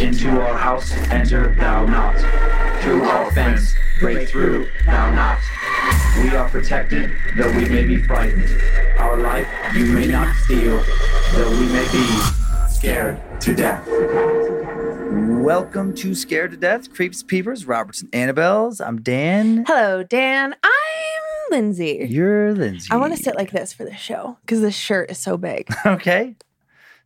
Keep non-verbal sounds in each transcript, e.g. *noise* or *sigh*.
Into our house enter thou not. Through our fence break through thou not. We are protected, though we may be frightened. Our life you may not steal, though we may be scared to death. Welcome to Scared to Death, Creeps, Peepers, Roberts, and Annabelles. I'm Dan. Hello, Dan. I'm Lindsay. You're Lindsay. I want to sit like this for this show because this shirt is so big. *laughs* Okay.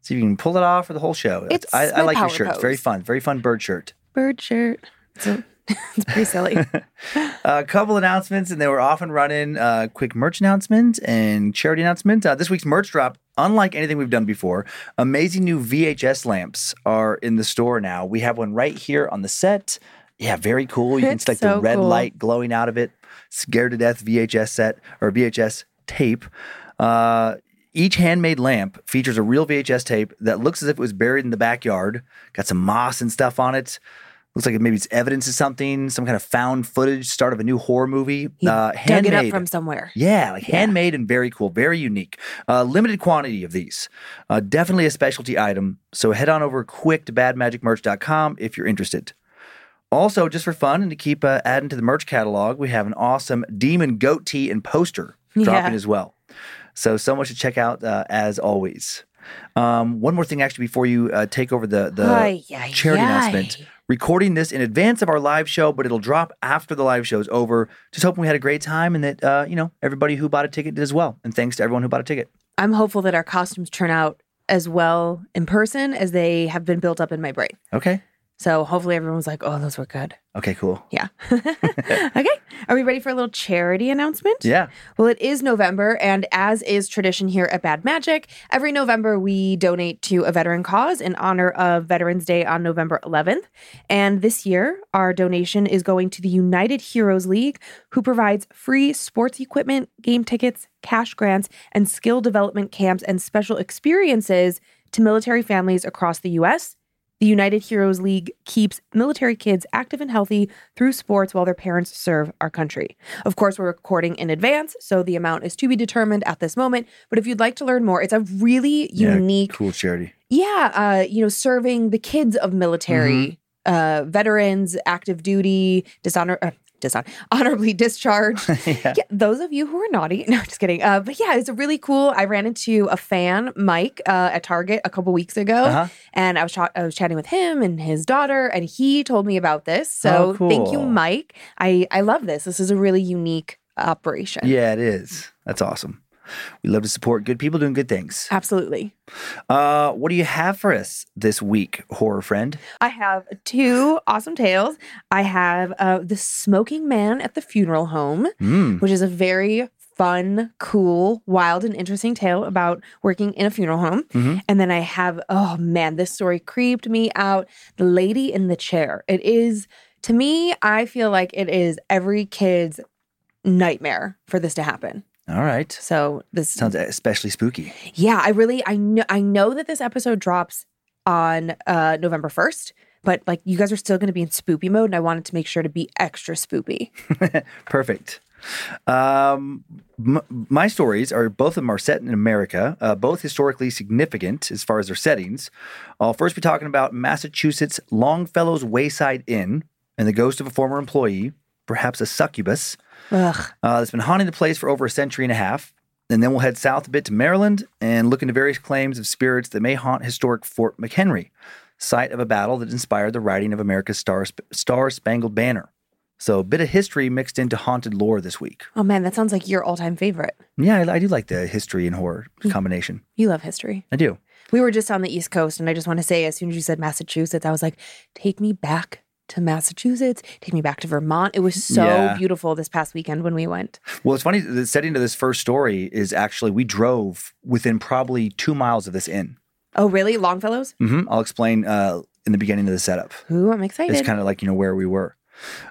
See if you can pull it off for the whole show. It's I, I like your shirt. It's very fun. Very fun bird shirt. Bird shirt. It's, a- *laughs* it's pretty silly. *laughs* A couple announcements, and they were off and running. Uh, quick merch announcement and charity announcement. Uh, this week's merch drop, unlike anything we've done before, amazing new VHS lamps are in the store now. We have one right here on the set. Yeah, very cool. You can It's stick the red cool. light glowing out of it. Scared to death VHS set or VHS tape. Uh, each handmade lamp features a real VHS tape that looks as if it was buried in the backyard. Got some moss and stuff on it. Looks like maybe it's evidence of something, some kind of found footage, start of a new horror movie. He uh, dug it up from somewhere. Yeah, like Yeah. handmade and very cool, very unique. Uh, limited quantity of these. Uh, definitely a specialty item. So head on over quick to badmagicmerch.com if you're interested. Also, just for fun and to keep uh, adding to the merch catalog, we have an awesome demon goat tee and poster dropping Yeah. as well. So, so much to check out uh, as always. Um, one more thing, actually, before you uh, take over the the Ay, ay, charity ay. announcement. Recording this in advance of our live show, but it'll drop after the live show is over. Just hoping we had a great time and that uh, you know everybody who bought a ticket did as well. And thanks to everyone who bought a ticket. I'm hopeful that our costumes turn out as well in person as they have been built up in my brain. Okay. So hopefully everyone was like, oh, those were good. Okay. Cool. Yeah. *laughs* *laughs* okay. Are we ready for a little charity announcement? Yeah. Well, it is November, and as is tradition here at Bad Magic, every November we donate to a veteran cause in honor of Veterans Day on November 11th. And this year, our donation is going to the United Heroes League, who provides free sports equipment, game tickets, cash grants, and skill development camps and special experiences to military families across the U.S. The United Heroes League keeps military kids active and healthy through sports while their parents serve our country. Of course, we're recording in advance, so the amount is to be determined at this moment. But if you'd like to learn more, it's a really Yeah, unique, Cool charity. yeah, uh, you know, serving the kids of military, uh, veterans, active duty, dishonor. Uh, Dishon- honorably discharged. *laughs* yeah. Yeah, those of you who are naughty. *laughs* No, just kidding. Uh, but yeah, it's a really cool. I ran into a fan, Mike, uh, at Target a couple weeks ago, Uh-huh. and I was cha- I was chatting with him and his daughter, and he told me about this. So Oh, thank you. Mike. I I love this. This is a really unique operation. Yeah, it is. That's awesome. We love to support good people doing good things. absolutely. Uh, what do you have for us this week, horror friend? I have two awesome tales. I have uh, the smoking man at the funeral home. Mm. which is a very fun, cool, wild, and interesting tale about working in a funeral home. Mhm. And then I have, oh man, this story creeped me out. The lady in the chair. It is, to me, I feel like it is every kid's nightmare for this to happen. All right. So this Sounds especially spooky. yeah, I really I know I know that this episode drops on uh, November 1st. But like you guys are still going to be in spoopy mode, and I wanted to make sure to be extra spoopy. *laughs* Perfect. Um, m- my stories are both of them are set in America, uh, both historically significant as far as their settings. I'll first be talking about Massachusetts Longfellow's Wayside Inn and the ghost of a former employee, perhaps a succubus, uh, that's been haunting the place for over a century and a half. And then we'll head south a bit to Maryland and look into various claims of spirits that may haunt historic Fort McHenry, site of a battle that inspired the writing of America's Star, Star Spangled Banner. So a bit of history mixed into haunted lore this week. Oh man, that sounds like your all-time favorite. Yeah, I, I do like the history and horror combination. You love history. I do. We were just on the East Coast, and I just want to say, as soon as you said Massachusetts, I was like, take me back to Massachusetts, take me back to Vermont. It was so Yeah. beautiful this past weekend when we went. Well, it's funny. The setting to this first story is actually we drove within probably two miles of this inn. Oh, really? Longfellows? Mm-hmm. I'll explain uh, in the beginning of the setup. Ooh, I'm excited. It's kind of like you know where we were.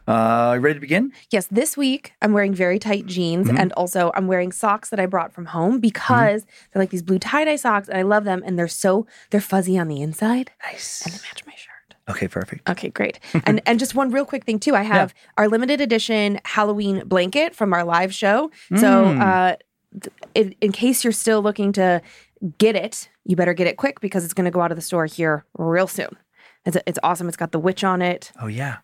Uh, you ready to begin? Yes, this week I'm wearing very tight jeans Mm-hmm. and also I'm wearing socks that I brought from home because they're like these blue tie-dye socks and I love them and they're so they're fuzzy on the inside Nice. and they match my shirt. Okay, perfect. Okay, great. *laughs* and and just one real quick thing too. I have our limited edition Halloween blanket from our live show. So Mm. uh in, in case you're still looking to get it, you better get it quick because it's going to go out of the store here real soon. It's, it's awesome. It's got the witch on it. Oh yeah,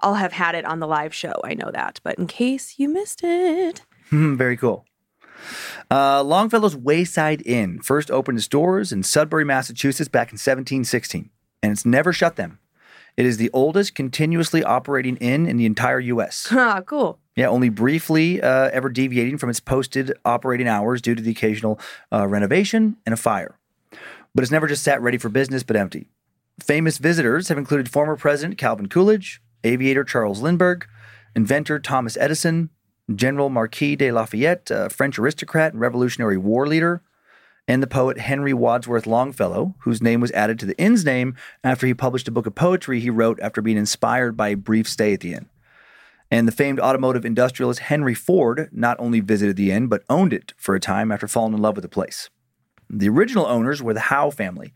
I'll have had it on the live show. I know that. But in case you missed it, Hmm, very cool. Uh, Longfellow's Wayside Inn first opened its doors in Sudbury, Massachusetts back in 1716, and it's never shut them. It is the oldest continuously operating inn in the entire U.S. *laughs* ah, cool. Yeah, only briefly uh, ever deviating from its posted operating hours due to the occasional uh, renovation and a fire. But it's never just sat ready for business but empty. Famous visitors have included former President Calvin Coolidge, aviator Charles Lindbergh, inventor Thomas Edison, General Marquis de Lafayette, a French aristocrat and Revolutionary War leader, and the poet Henry Wadsworth Longfellow, whose name was added to the inn's name after he published a book of poetry he wrote after being inspired by a brief stay at the inn. And the famed automotive industrialist Henry Ford not only visited the inn, but owned it for a time after falling in love with the place. The original owners were the Howe family.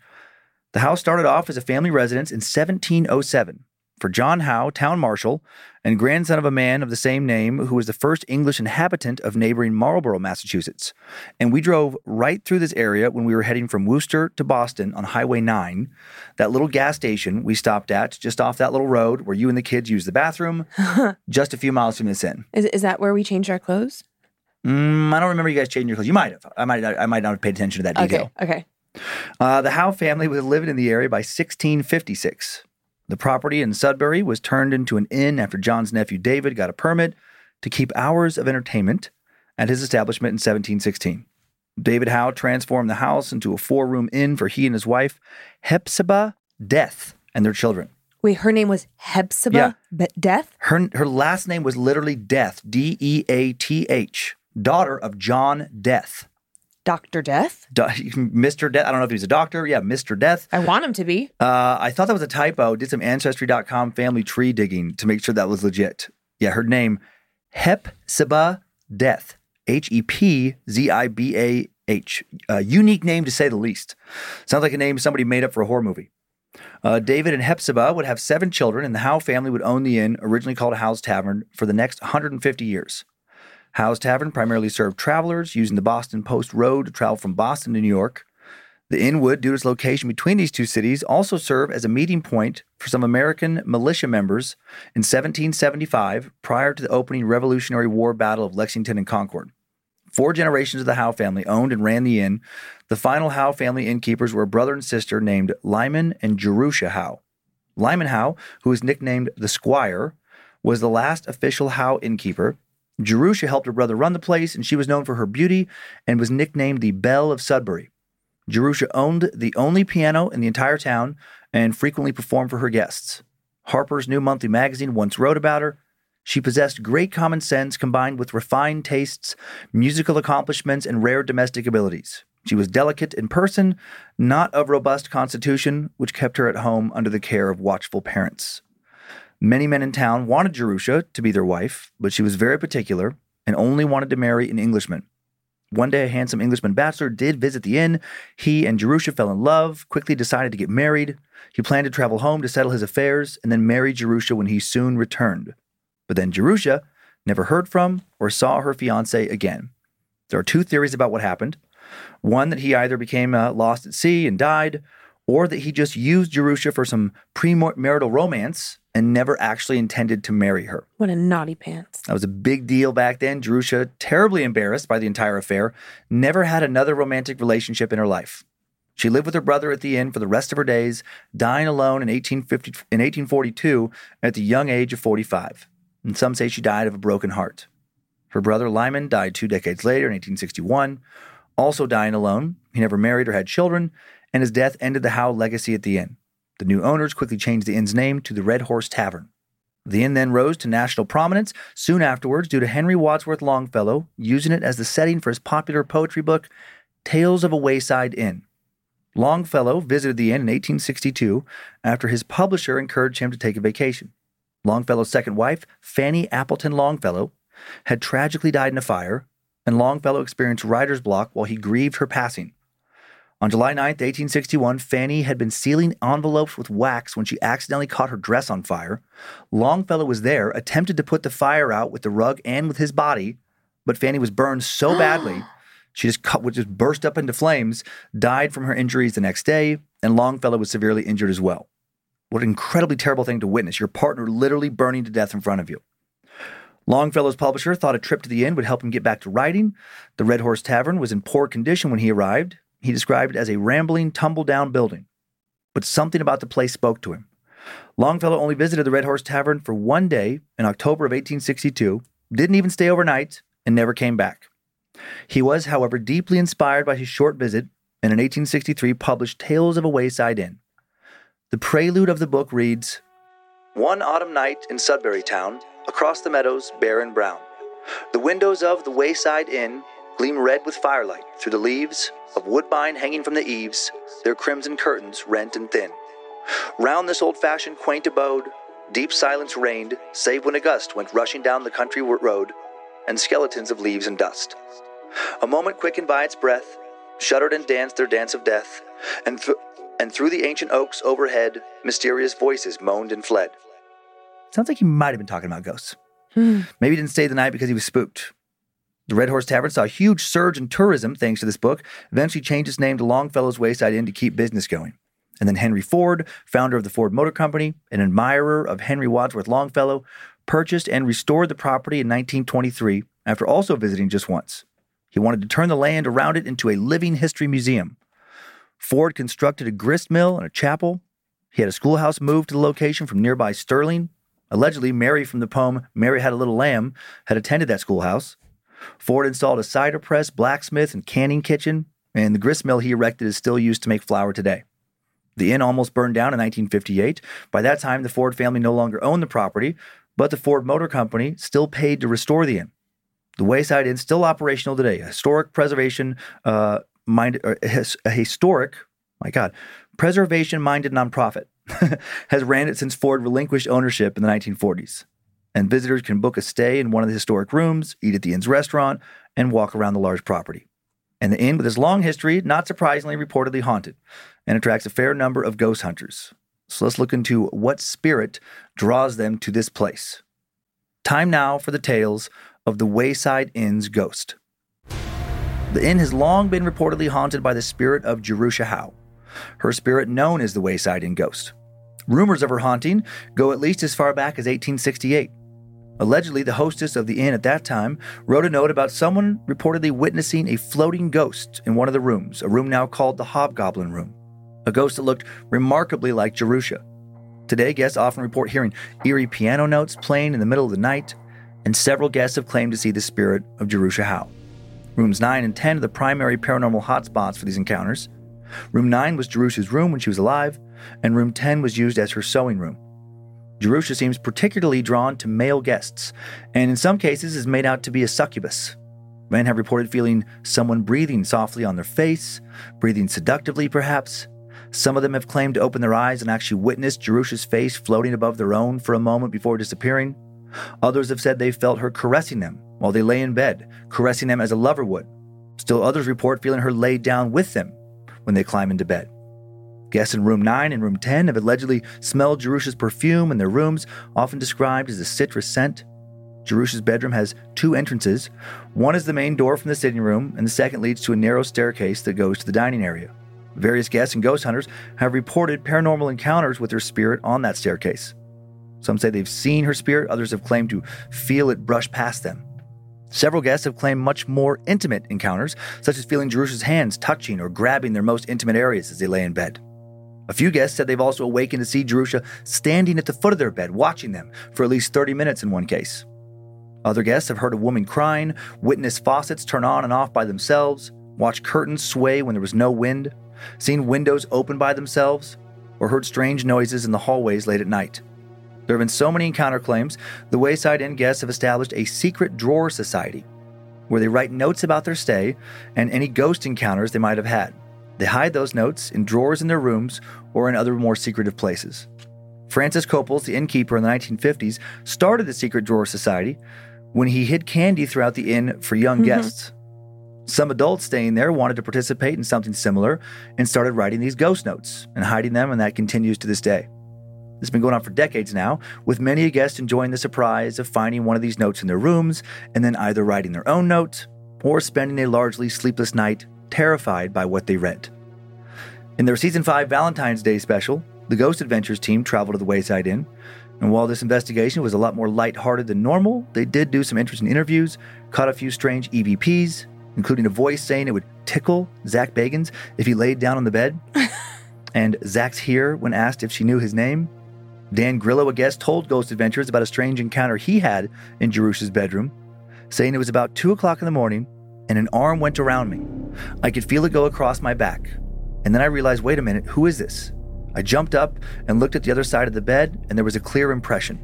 The house started off as a family residence in 1707 for John Howe, town marshal, and grandson of a man of the same name who was the first English inhabitant of neighboring Marlborough, Massachusetts. And we drove right through this area when we were heading from Worcester to Boston on Highway 9. That little gas station we stopped at just off that little road where you and the kids use the bathroom, *laughs* just a few miles from this inn. Is, is that where we changed our clothes? Mm, I don't remember you guys changing your clothes. You might have. I might. I might not have paid attention to that detail. Okay. Okay. Uh, the Howe family was living in the area by 1656. The property in Sudbury was turned into an inn after John's nephew David got a permit to keep hours of entertainment at his establishment in 1716. David Howe transformed the house into a four room inn for he and his wife, Hepzibah Death, and their children. Wait, her name was Hepzibah Yeah. Be- Death? Her, her last name was literally Death, D E A T H, daughter of John Death. Dr. Death? Do- Mr. Death. I don't know if he's a doctor. Yeah, Mr. Death. I want him to be. Uh, I thought that was a typo. Did some Ancestry.com family tree digging to make sure that was legit. Yeah, her name, Hepzibah Death. H E P Z I B A H. A unique name to say the least. Sounds like a name somebody made up for a horror movie. Uh, David and Hepzibah would have seven children, and the Howe family would own the inn, originally called Howe's Tavern, for the next 150 years. Howe's Tavern primarily served travelers using the Boston Post Road to travel from Boston to New York. The inn would, due to its location between these two cities, also serve as a meeting point for some American militia members in 1775 prior to the opening Revolutionary War Battle of Lexington and Concord. Four generations of the Howe family owned and ran the inn. The final Howe family innkeepers were a brother and sister named Lyman and Jerusha Howe. Lyman Howe, who was nicknamed the Squire, was the last official Howe innkeeper. Jerusha helped her brother run the place, and she was known for her beauty and was nicknamed the Belle of Sudbury. Jerusha owned the only piano in the entire town and frequently performed for her guests. Harper's New Monthly magazine once wrote about her. She possessed great common sense combined with refined tastes, musical accomplishments, and rare domestic abilities. She was delicate in person, not of robust constitution, which kept her at home under the care of watchful parents. Many men in town wanted Jerusha to be their wife, but she was very particular and only wanted to marry an Englishman. One day, a handsome Englishman bachelor did visit the inn. He and Jerusha fell in love, quickly decided to get married. He planned to travel home to settle his affairs and then marry Jerusha when he soon returned. But then Jerusha never heard from or saw her fiance again. There are two theories about what happened. One that he either became uh, lost at sea and died, or that he just used Jerusha for some premarital romance and never actually intended to marry her. What a naughty pants. That was a big deal back then. Jerusha, terribly embarrassed by the entire affair, never had another romantic relationship in her life. She lived with her brother at the inn for the rest of her days, dying alone in, 1850, in 1842 at the young age of 45. And some say she died of a broken heart. Her brother Lyman died two decades later in 1861, also dying alone. He never married or had children, and his death ended the Howe legacy at the inn. The new owners quickly changed the inn's name to the Red Horse Tavern. The inn then rose to national prominence soon afterwards due to Henry Wadsworth Longfellow using it as the setting for his popular poetry book, Tales of a Wayside Inn. Longfellow visited the inn in 1862 after his publisher encouraged him to take a vacation. Longfellow's second wife, Fanny Appleton Longfellow, had tragically died in a fire, and Longfellow experienced writer's block while he grieved her passing. On July 9, 1861, Fanny had been sealing envelopes with wax when she accidentally caught her dress on fire. Longfellow was there, attempted to put the fire out with the rug and with his body, but Fanny was burned so badly *gasps* she just cut, just burst up into flames, died from her injuries the next day, and Longfellow was severely injured as well. What an incredibly terrible thing to witness, your partner literally burning to death in front of you. Longfellow's publisher thought a trip to the inn would help him get back to writing. The Red Horse Tavern was in poor condition when he arrived. He described it as a rambling, tumble down building. But something about the place spoke to him. Longfellow only visited the Red Horse Tavern for one day in October of 1862, didn't even stay overnight, and never came back. He was, however, deeply inspired by his short visit and in 1863 published Tales of a Wayside Inn. The prelude of the book reads One autumn night in Sudbury Town, across the meadows, bare and brown, the windows of the Wayside Inn gleam red with firelight through the leaves of woodbine hanging from the eaves, their crimson curtains rent and thin. Round this old fashioned quaint abode, deep silence reigned, save when a gust went rushing down the country road, and skeletons of leaves and dust. A moment quickened by its breath, shuddered and danced their dance of death, and, th- and through the ancient oaks overhead, mysterious voices moaned and fled. Sounds like he might have been talking about ghosts. Hmm. Maybe he didn't stay the night because he was spooked. The Red Horse Tavern saw a huge surge in tourism thanks to this book, eventually changed its name to Longfellow's Wayside Inn to keep business going. And then Henry Ford, founder of the Ford Motor Company, an admirer of Henry Wadsworth Longfellow, purchased and restored the property in 1923 after also visiting just once. He wanted to turn the land around it into a living history museum. Ford constructed a grist mill and a chapel. He had a schoolhouse moved to the location from nearby Sterling. Allegedly, Mary from the poem Mary Had a Little Lamb had attended that schoolhouse. Ford installed a cider press, blacksmith, and canning kitchen, and the grist mill he erected is still used to make flour today. The inn almost burned down in 1958. By that time, the Ford family no longer owned the property, but the Ford Motor Company still paid to restore the inn. The Wayside Inn still operational today. A historic preservation uh, minded, a historic, my God, preservation minded nonprofit *laughs* has ran it since Ford relinquished ownership in the 1940s. And visitors can book a stay in one of the historic rooms, eat at the inn's restaurant, and walk around the large property. And the inn, with its long history, not surprisingly reportedly haunted, and attracts a fair number of ghost hunters. So let's look into what spirit draws them to this place. Time now for the tales of the Wayside Inn's ghost. The inn has long been reportedly haunted by the spirit of Jerusha Howe, her spirit known as the Wayside Inn ghost. Rumors of her haunting go at least as far back as 1868. Allegedly, the hostess of the inn at that time wrote a note about someone reportedly witnessing a floating ghost in one of the rooms, a room now called the Hobgoblin Room, a ghost that looked remarkably like Jerusha. Today, guests often report hearing eerie piano notes playing in the middle of the night, and several guests have claimed to see the spirit of Jerusha Howe. Rooms 9 and 10 are the primary paranormal hotspots for these encounters. Room 9 was Jerusha's room when she was alive, and room 10 was used as her sewing room. Jerusha seems particularly drawn to male guests, and in some cases is made out to be a succubus. Men have reported feeling someone breathing softly on their face, breathing seductively perhaps. Some of them have claimed to open their eyes and actually witnessed Jerusha's face floating above their own for a moment before disappearing. Others have said they felt her caressing them while they lay in bed, caressing them as a lover would. Still others report feeling her laid down with them when they climb into bed. Guests in room 9 and room 10 have allegedly smelled Jerusha's perfume in their rooms, often described as a citrus scent. Jerusha's bedroom has two entrances. One is the main door from the sitting room, and the second leads to a narrow staircase that goes to the dining area. Various guests and ghost hunters have reported paranormal encounters with her spirit on that staircase. Some say they've seen her spirit, others have claimed to feel it brush past them. Several guests have claimed much more intimate encounters, such as feeling Jerusha's hands touching or grabbing their most intimate areas as they lay in bed. A few guests said they've also awakened to see Jerusha standing at the foot of their bed, watching them for at least 30 minutes in one case. Other guests have heard a woman crying, witnessed faucets turn on and off by themselves, watched curtains sway when there was no wind, seen windows open by themselves, or heard strange noises in the hallways late at night. There have been so many encounter claims, the Wayside Inn guests have established a secret drawer society where they write notes about their stay and any ghost encounters they might have had. They hide those notes in drawers in their rooms or in other more secretive places. Francis Koppeis, the innkeeper in the 1950s, started the Secret Drawer Society when he hid candy throughout the inn for young mm-hmm. guests. Some adults staying there wanted to participate in something similar and started writing these ghost notes and hiding them, and that continues to this day. This has been going on for decades now, with many guests enjoying the surprise of finding one of these notes in their rooms and then either writing their own note or spending a largely sleepless night terrified by what they read. In their season 5 Valentine's Day special, the Ghost Adventures team traveled to the Wayside Inn, and while this investigation was a lot more lighthearted than normal, they did do some interesting interviews, caught a few strange EVPs, including a voice saying it would tickle Zach Bagans if he laid down on the bed. *laughs* and Zach's here when asked if she knew his name. Dan Grillo, a guest, told Ghost Adventures about a strange encounter he had in Jerusha's bedroom, saying it was about 2 o'clock in the morning and an arm went around me. I could feel it go across my back. And then I realized wait a minute, who is this? I jumped up and looked at the other side of the bed, and there was a clear impression.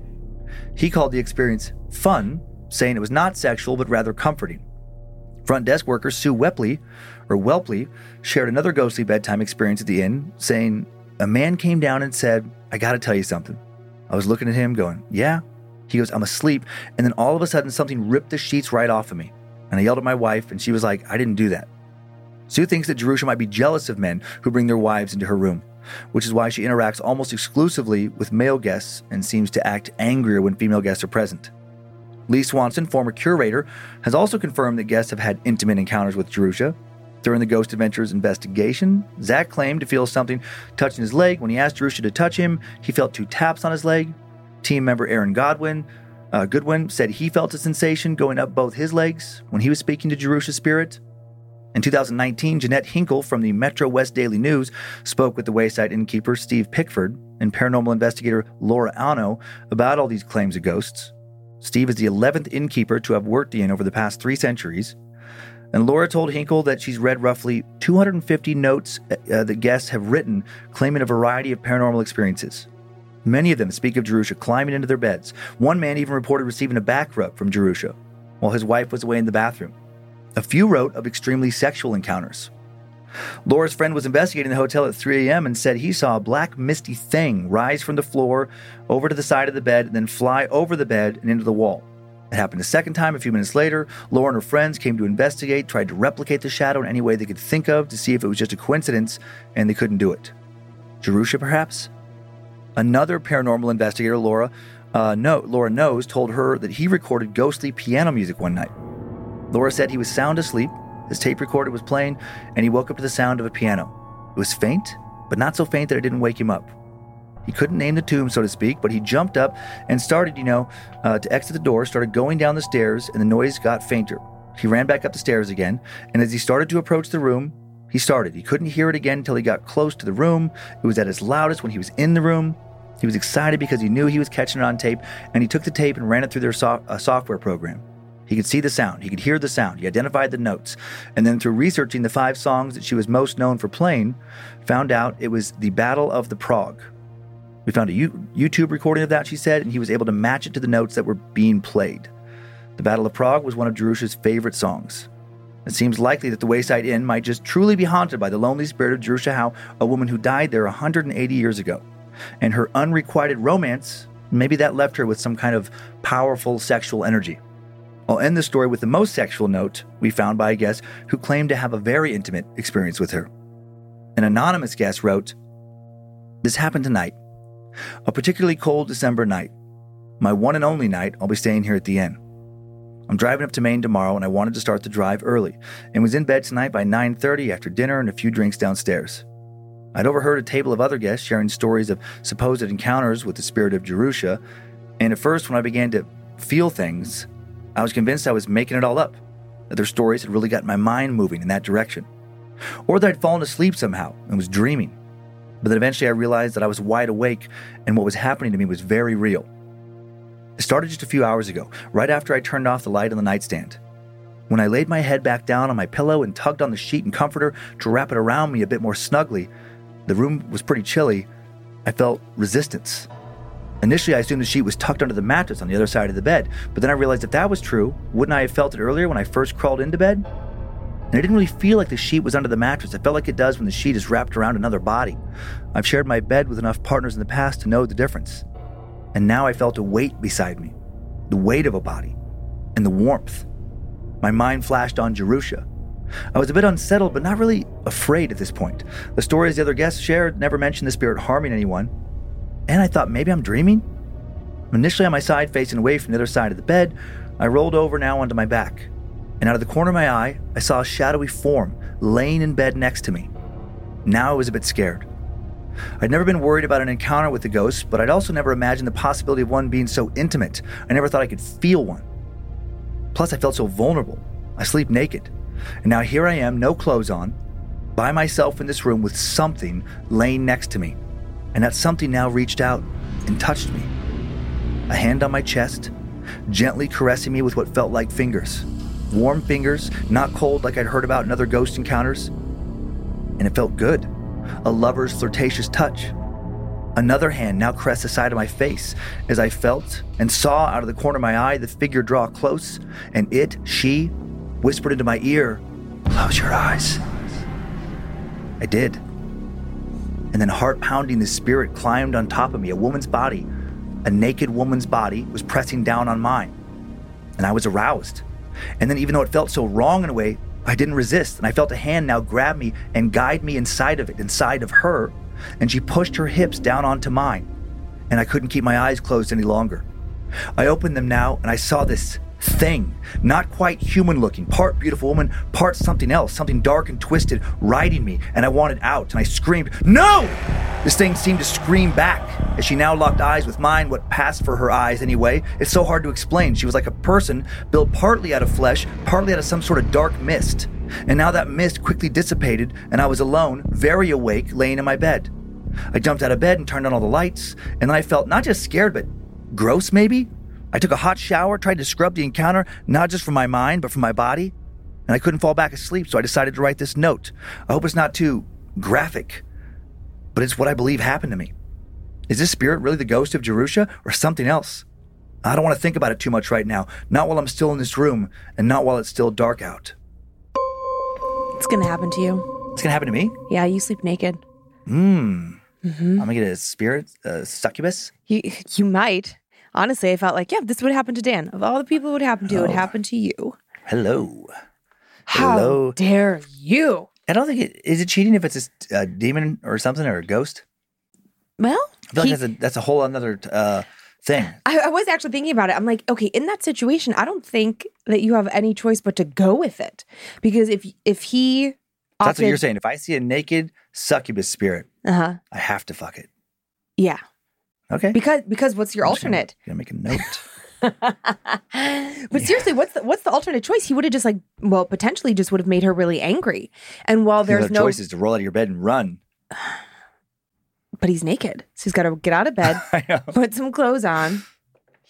He called the experience fun, saying it was not sexual but rather comforting. Front desk worker Sue Wepley, or Welpley, shared another ghostly bedtime experience at the inn, saying, A man came down and said, I gotta tell you something. I was looking at him, going, Yeah? He goes, I'm asleep. And then all of a sudden, something ripped the sheets right off of me. And I yelled at my wife, and she was like, I didn't do that. Sue thinks that Jerusha might be jealous of men who bring their wives into her room, which is why she interacts almost exclusively with male guests and seems to act angrier when female guests are present. Lee Swanson, former curator, has also confirmed that guests have had intimate encounters with Jerusha. During the Ghost Adventures investigation, Zach claimed to feel something touching his leg. When he asked Jerusha to touch him, he felt two taps on his leg. Team member Aaron Godwin, uh, Goodwin said he felt a sensation going up both his legs when he was speaking to Jerusha's spirit. In 2019, Jeanette Hinkle from the Metro West Daily News spoke with the Wayside innkeeper Steve Pickford and paranormal investigator Laura Ano about all these claims of ghosts. Steve is the 11th innkeeper to have worked the inn over the past three centuries. And Laura told Hinkle that she's read roughly 250 notes uh, that guests have written claiming a variety of paranormal experiences. Many of them speak of Jerusha climbing into their beds. One man even reported receiving a back rub from Jerusha while his wife was away in the bathroom. A few wrote of extremely sexual encounters. Laura's friend was investigating the hotel at 3 a.m. and said he saw a black, misty thing rise from the floor over to the side of the bed and then fly over the bed and into the wall. It happened a second time a few minutes later. Laura and her friends came to investigate, tried to replicate the shadow in any way they could think of to see if it was just a coincidence, and they couldn't do it. Jerusha, perhaps? Another paranormal investigator, Laura, uh, no, Laura knows, told her that he recorded ghostly piano music one night. Laura said he was sound asleep, his tape recorder was playing, and he woke up to the sound of a piano. It was faint, but not so faint that it didn't wake him up. He couldn't name the tune, so to speak, but he jumped up and started, you know, uh, to exit the door, started going down the stairs, and the noise got fainter. He ran back up the stairs again, and as he started to approach the room, he started. He couldn't hear it again until he got close to the room. It was at its loudest when he was in the room. He was excited because he knew he was catching it on tape, and he took the tape and ran it through their so- uh, software program. He could see the sound, he could hear the sound, he identified the notes, and then through researching the five songs that she was most known for playing, found out it was the Battle of the Prague. We found a U- YouTube recording of that, she said, and he was able to match it to the notes that were being played. The Battle of Prague was one of Jerusha's favorite songs. It seems likely that the Wayside Inn might just truly be haunted by the lonely spirit of Jerusha Howe, a woman who died there 180 years ago. And her unrequited romance, maybe that left her with some kind of powerful sexual energy. I'll end the story with the most sexual note we found by a guest who claimed to have a very intimate experience with her. An anonymous guest wrote, This happened tonight, a particularly cold December night. My one and only night I'll be staying here at the inn. I'm driving up to Maine tomorrow and I wanted to start the drive early and was in bed tonight by 9:30 after dinner and a few drinks downstairs. I'd overheard a table of other guests sharing stories of supposed encounters with the spirit of Jerusha, and at first when I began to feel things, I was convinced I was making it all up, that their stories had really got my mind moving in that direction, or that I'd fallen asleep somehow and was dreaming. But then eventually I realized that I was wide awake and what was happening to me was very real. It started just a few hours ago, right after I turned off the light on the nightstand. When I laid my head back down on my pillow and tugged on the sheet and comforter to wrap it around me a bit more snugly, the room was pretty chilly. I felt resistance. Initially, I assumed the sheet was tucked under the mattress on the other side of the bed, but then I realized if that was true, wouldn't I have felt it earlier when I first crawled into bed? And it didn't really feel like the sheet was under the mattress. It felt like it does when the sheet is wrapped around another body. I've shared my bed with enough partners in the past to know the difference. And now I felt a weight beside me the weight of a body and the warmth. My mind flashed on Jerusha. I was a bit unsettled, but not really afraid at this point. The stories the other guests shared never mentioned the spirit harming anyone. And I thought maybe I'm dreaming? Initially on my side, facing away from the other side of the bed, I rolled over now onto my back. And out of the corner of my eye, I saw a shadowy form laying in bed next to me. Now I was a bit scared. I'd never been worried about an encounter with the ghost, but I'd also never imagined the possibility of one being so intimate. I never thought I could feel one. Plus, I felt so vulnerable. I sleep naked. And now here I am, no clothes on, by myself in this room with something laying next to me. And that something now reached out and touched me. A hand on my chest, gently caressing me with what felt like fingers. Warm fingers, not cold like I'd heard about in other ghost encounters. And it felt good a lover's flirtatious touch. Another hand now caressed the side of my face as I felt and saw out of the corner of my eye the figure draw close, and it, she, whispered into my ear, Close your eyes. I did. And then, heart pounding, the spirit climbed on top of me. A woman's body, a naked woman's body, was pressing down on mine. And I was aroused. And then, even though it felt so wrong in a way, I didn't resist, and I felt a hand now grab me and guide me inside of it, inside of her, and she pushed her hips down onto mine, and I couldn't keep my eyes closed any longer. I opened them now, and I saw this thing, not quite human looking, part beautiful woman, part something else, something dark and twisted, riding me, and I wanted out, and I screamed, No! This thing seemed to scream back as she now locked eyes with mine, what passed for her eyes anyway. It's so hard to explain. She was like a person built partly out of flesh, partly out of some sort of dark mist. And now that mist quickly dissipated, and I was alone, very awake, laying in my bed. I jumped out of bed and turned on all the lights, and then I felt not just scared, but gross maybe? I took a hot shower, tried to scrub the encounter, not just from my mind, but from my body. And I couldn't fall back asleep, so I decided to write this note. I hope it's not too graphic, but it's what I believe happened to me. Is this spirit really the ghost of Jerusha or something else? I don't want to think about it too much right now, not while I'm still in this room, and not while it's still dark out. It's gonna happen to you. It's gonna happen to me? Yeah, you sleep naked. Mmm. Mm-hmm. I'm gonna get a spirit, a succubus. You you might. Honestly, I felt like, yeah, this would happen to Dan. Of all the people it would happen to, it would Oh. happen to you. Hello. How Hello. dare you? I don't think it is it cheating if it's a, a demon or something or a ghost. Well, I feel like that's a that's a whole another uh, thing. I, I was actually thinking about it. I'm like, okay, in that situation, I don't think that you have any choice but to go with it because if if he That's what you're saying. If I see a naked succubus spirit, Uh huh. I have to fuck it. Yeah. Okay. Because because what's your I'm alternate? Gonna make a note. *laughs* *laughs* but seriously, what's the what's the alternate choice? He would have just like well, potentially just would have made her really angry. And while there's other no choice is to roll out of your bed and run. *sighs* but he's naked. So he's gotta get out of bed, *laughs* put some clothes on,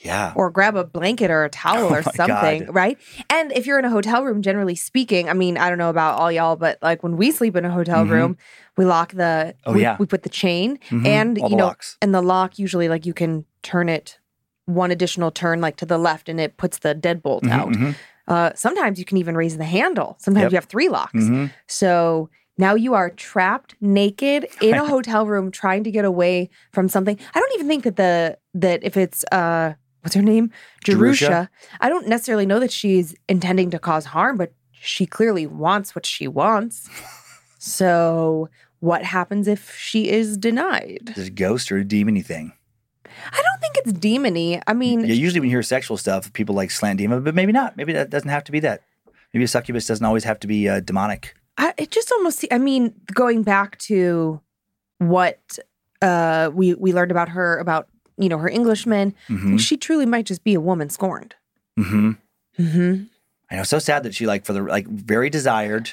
Yeah. or grab a blanket or a towel *laughs* Oh or something, God. right? And if you're in a hotel room, generally speaking, I mean, I don't know about all y'all, but like when we sleep in a hotel Mhm. room, we lock the Oh, we, yeah. we put the chain Mhm. and All you know locks. and the lock usually like you can turn it one additional turn like to the left and it puts the deadbolt Mhm, out. mhm, Uh, sometimes you can even raise the handle. Sometimes Yep. you have three locks. mhm. So now you are trapped naked *laughs* in a hotel room trying to get away from something. I don't even think that the that if it's uh what's her name? Jerusha. I don't necessarily know that she's intending to cause harm, but she clearly wants what she wants. *laughs* so what happens if she is denied? Does a ghost or a demony thing? I don't think it's demony. I mean, Yeah, usually when you hear sexual stuff, people like slant demon, but maybe not. Maybe that doesn't have to be that. Maybe a succubus doesn't always have to be uh, demonic. I, it just almost I mean, going back to what uh we we learned about her about, you know, her Englishman, hmm she truly might just be a woman scorned. hmm Mm-hmm. I know. So sad that she like for the like very desired,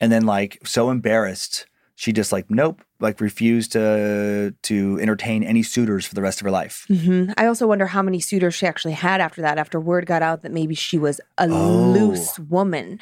and then like so embarrassed, she just like nope, like refused to to entertain any suitors for the rest of her life. hmm I also wonder how many suitors she actually had after that, after word got out that maybe she was a Oh. loose woman,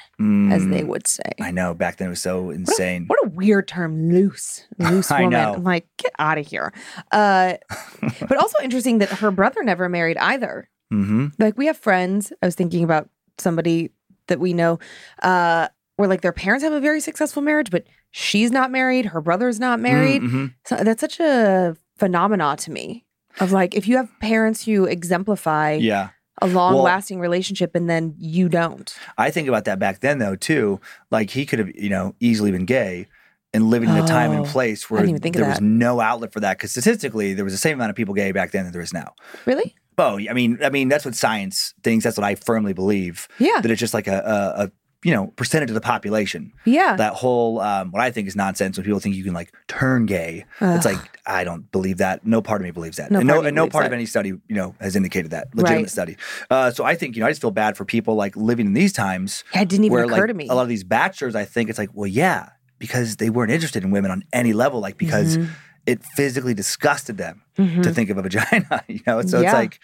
as they Mm, would say. I know. Back then it was so What a- insane. What a weird term, loose, *laughs* loose woman. I'm like, get out of here. Uh, *laughs* but also interesting that her brother never married either. hmm Like we have friends. I was thinking about somebody that we know, uh, where like their parents have a very successful marriage, but she's not married. Her brother's not married. hmm So that's such a phenomena to me. Of like, if you have parents who exemplify Yeah. a long lasting relationship and then you don't. I think about that back then though too. Like he could have, you know, easily been gay and living in a time and Oh, place where there was no outlet for that. Because statistically, there was the same amount of people gay back then that there is now. Really? Oh, I mean, I mean that's what science thinks. That's what I firmly believe. Yeah. That it's just like a, a, a you know percentage of the population. Yeah. That whole um, what I think is nonsense when people think you can like turn gay. It's like I don't believe that. No part of me believes that. No and no, and no part of any study you know has indicated that legitimate Right. study. Uh, so I think you know I just feel bad for people like living in these times Yeah, it didn't even where occur like to me. a lot of these bachelors, I think it's like, well, yeah, because they weren't interested in women on any level, like because Mm-hmm. it physically disgusted them to think of a *laughs* vagina, you know. So Yeah. it's like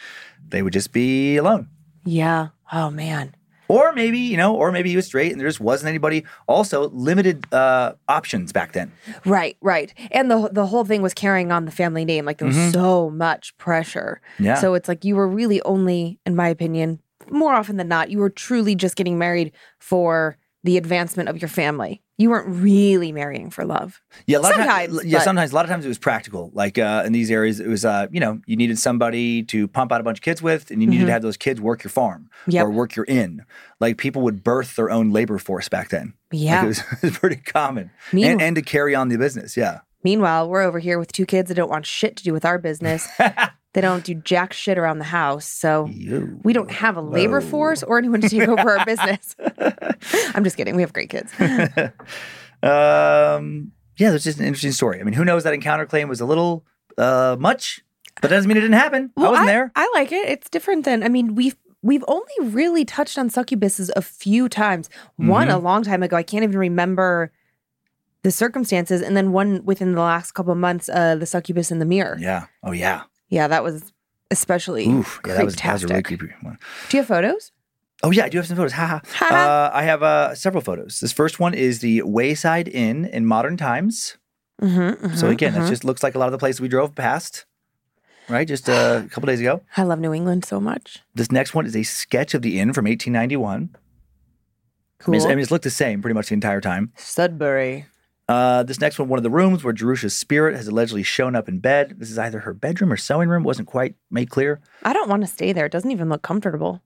they would just be alone, yeah. Oh man. Or maybe you know, or maybe he was straight and there just wasn't anybody. Also, limited uh, options back then. Right, right. And the the whole thing was carrying on the family name. Like there was so much pressure. Mm-hmm. Yeah. So it's like you were really only, in my opinion, more often than not, you were truly just getting married for the advancement of your family. You weren't really marrying for love. Yeah, a lot of Sometimes, times, yeah, but- sometimes a lot of times it was practical. Like uh, in these areas, it was uh, you know you needed somebody to pump out a bunch of kids with, and you needed to have those kids work your farm Mm-hmm. Yep. or work your inn. Like people would birth their own labor force back then. Like, Yeah. it, was, *laughs* it was pretty common, Meanwhile- and, and to carry on the business. Yeah, Meanwhile, we're over here with two kids that don't want shit to do with our business. *laughs* they don't do jack shit around the house. So You. we don't have a labor Whoa. force or anyone to take over our business. *laughs* I'm just kidding. We have great kids. *laughs* Um, yeah, that's just an interesting story. I mean, who knows that encounter claim was a little uh, much, but that doesn't mean it didn't happen. I wasn't there. I like it. It's different than I mean, we've we've only really touched on succubuses a few times. One Mm-hmm. a long time ago. I can't even remember the circumstances, and then one within the last couple of months, uh, the succubus in the mirror. Yeah. Oh yeah. Yeah, that was especially Oof. Yeah, that was, that was a really creepy one. Do you have photos? Oh yeah, I do have some photos. Haha. uh, I have uh, several photos. This first one is the Wayside Inn in modern times. Mm-hmm, So again, it just looks like a lot of the places we drove past, right? Just uh, a couple days ago. I love New England so much. This next one is a sketch of the inn from 1891. I Cool. mean, it's, I mean, it's looked the same pretty much the entire time. Sudbury. Uh, this next one, one of the rooms where Jerusha's spirit has allegedly shown up in bed. This is either her bedroom or sewing room. Wasn't quite made clear. I don't want to stay there. It doesn't even look comfortable.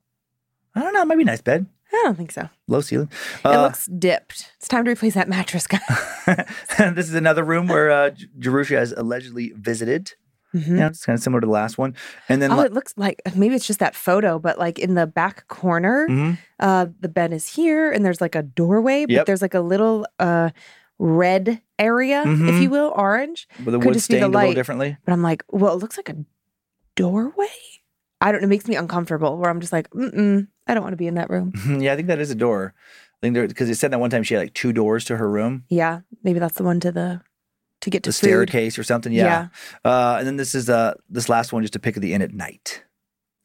I don't know. Maybe a nice bed, I don't think so. low ceiling. it Uh, looks dipped. It's time to replace that mattress, guy. *laughs* *laughs* this is another room where uh, Jerusha has allegedly visited. Yeah, it's kind of similar to the last one. And then Oh, it looks like maybe it's just that photo, but like in the back corner, Mhm. uh, the bed is here, and there's like a doorway, but Yep. there's like a little uh red area, if Mhm. you will, orange. with the could wood just be the stained a little light. differently. But I'm like, well, it looks like a doorway. I don't. It makes me uncomfortable. Where I'm just like, mm I don't want to be in that room. *laughs* yeah, I think that is a door. I think there because it said that one time she had like two doors to her room, Yeah, maybe that's the one to the to get to the food. staircase or something. Yeah. Uh, and then this is uh this last one just a pic of the inn at night.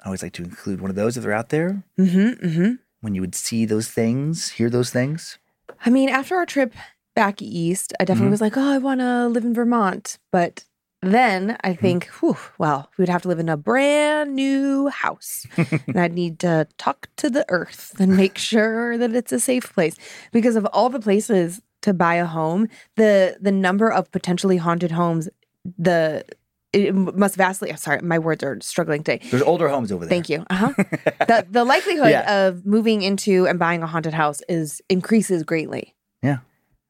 I always like to include one of those if they're out there Mm-hmm. Mm-hmm. when you would see those things, hear those things. I mean, after our trip back east, I definitely Mhm. was like, oh, I want to live in Vermont. But then I think, whew, well, we would have to live in a brand new house. and I'd need to talk to the earth and make *laughs* sure that it's a safe place. Because of all the places to buy a home, the the number of potentially haunted homes, the it must vastly. I'm sorry, my words are struggling today. There's older homes over there. Thank you. Uh-huh. *laughs* the the likelihood Yeah. of moving into and buying a haunted house is increases greatly.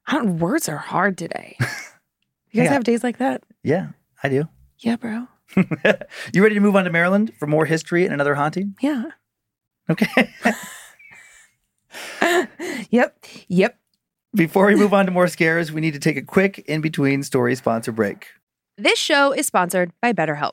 I don't. Words are hard today. *laughs* You guys Yeah. have days like that? Yeah, I do. Yeah, bro. *laughs* you ready to move on to Maryland for more history and another haunting? Yeah. Okay. *laughs* Yep. Yep. Before we move on to more scares, we need to take a quick in between story sponsor break. This show is sponsored by BetterHelp.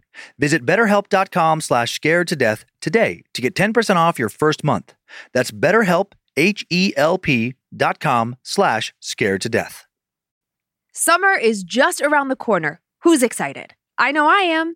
Visit betterhelp.com slash scared to death today to get 10% off your first month. That's betterhelp, H-E-L-P dot com slash scared to death. Summer is just around the corner. Who's excited? I know I am.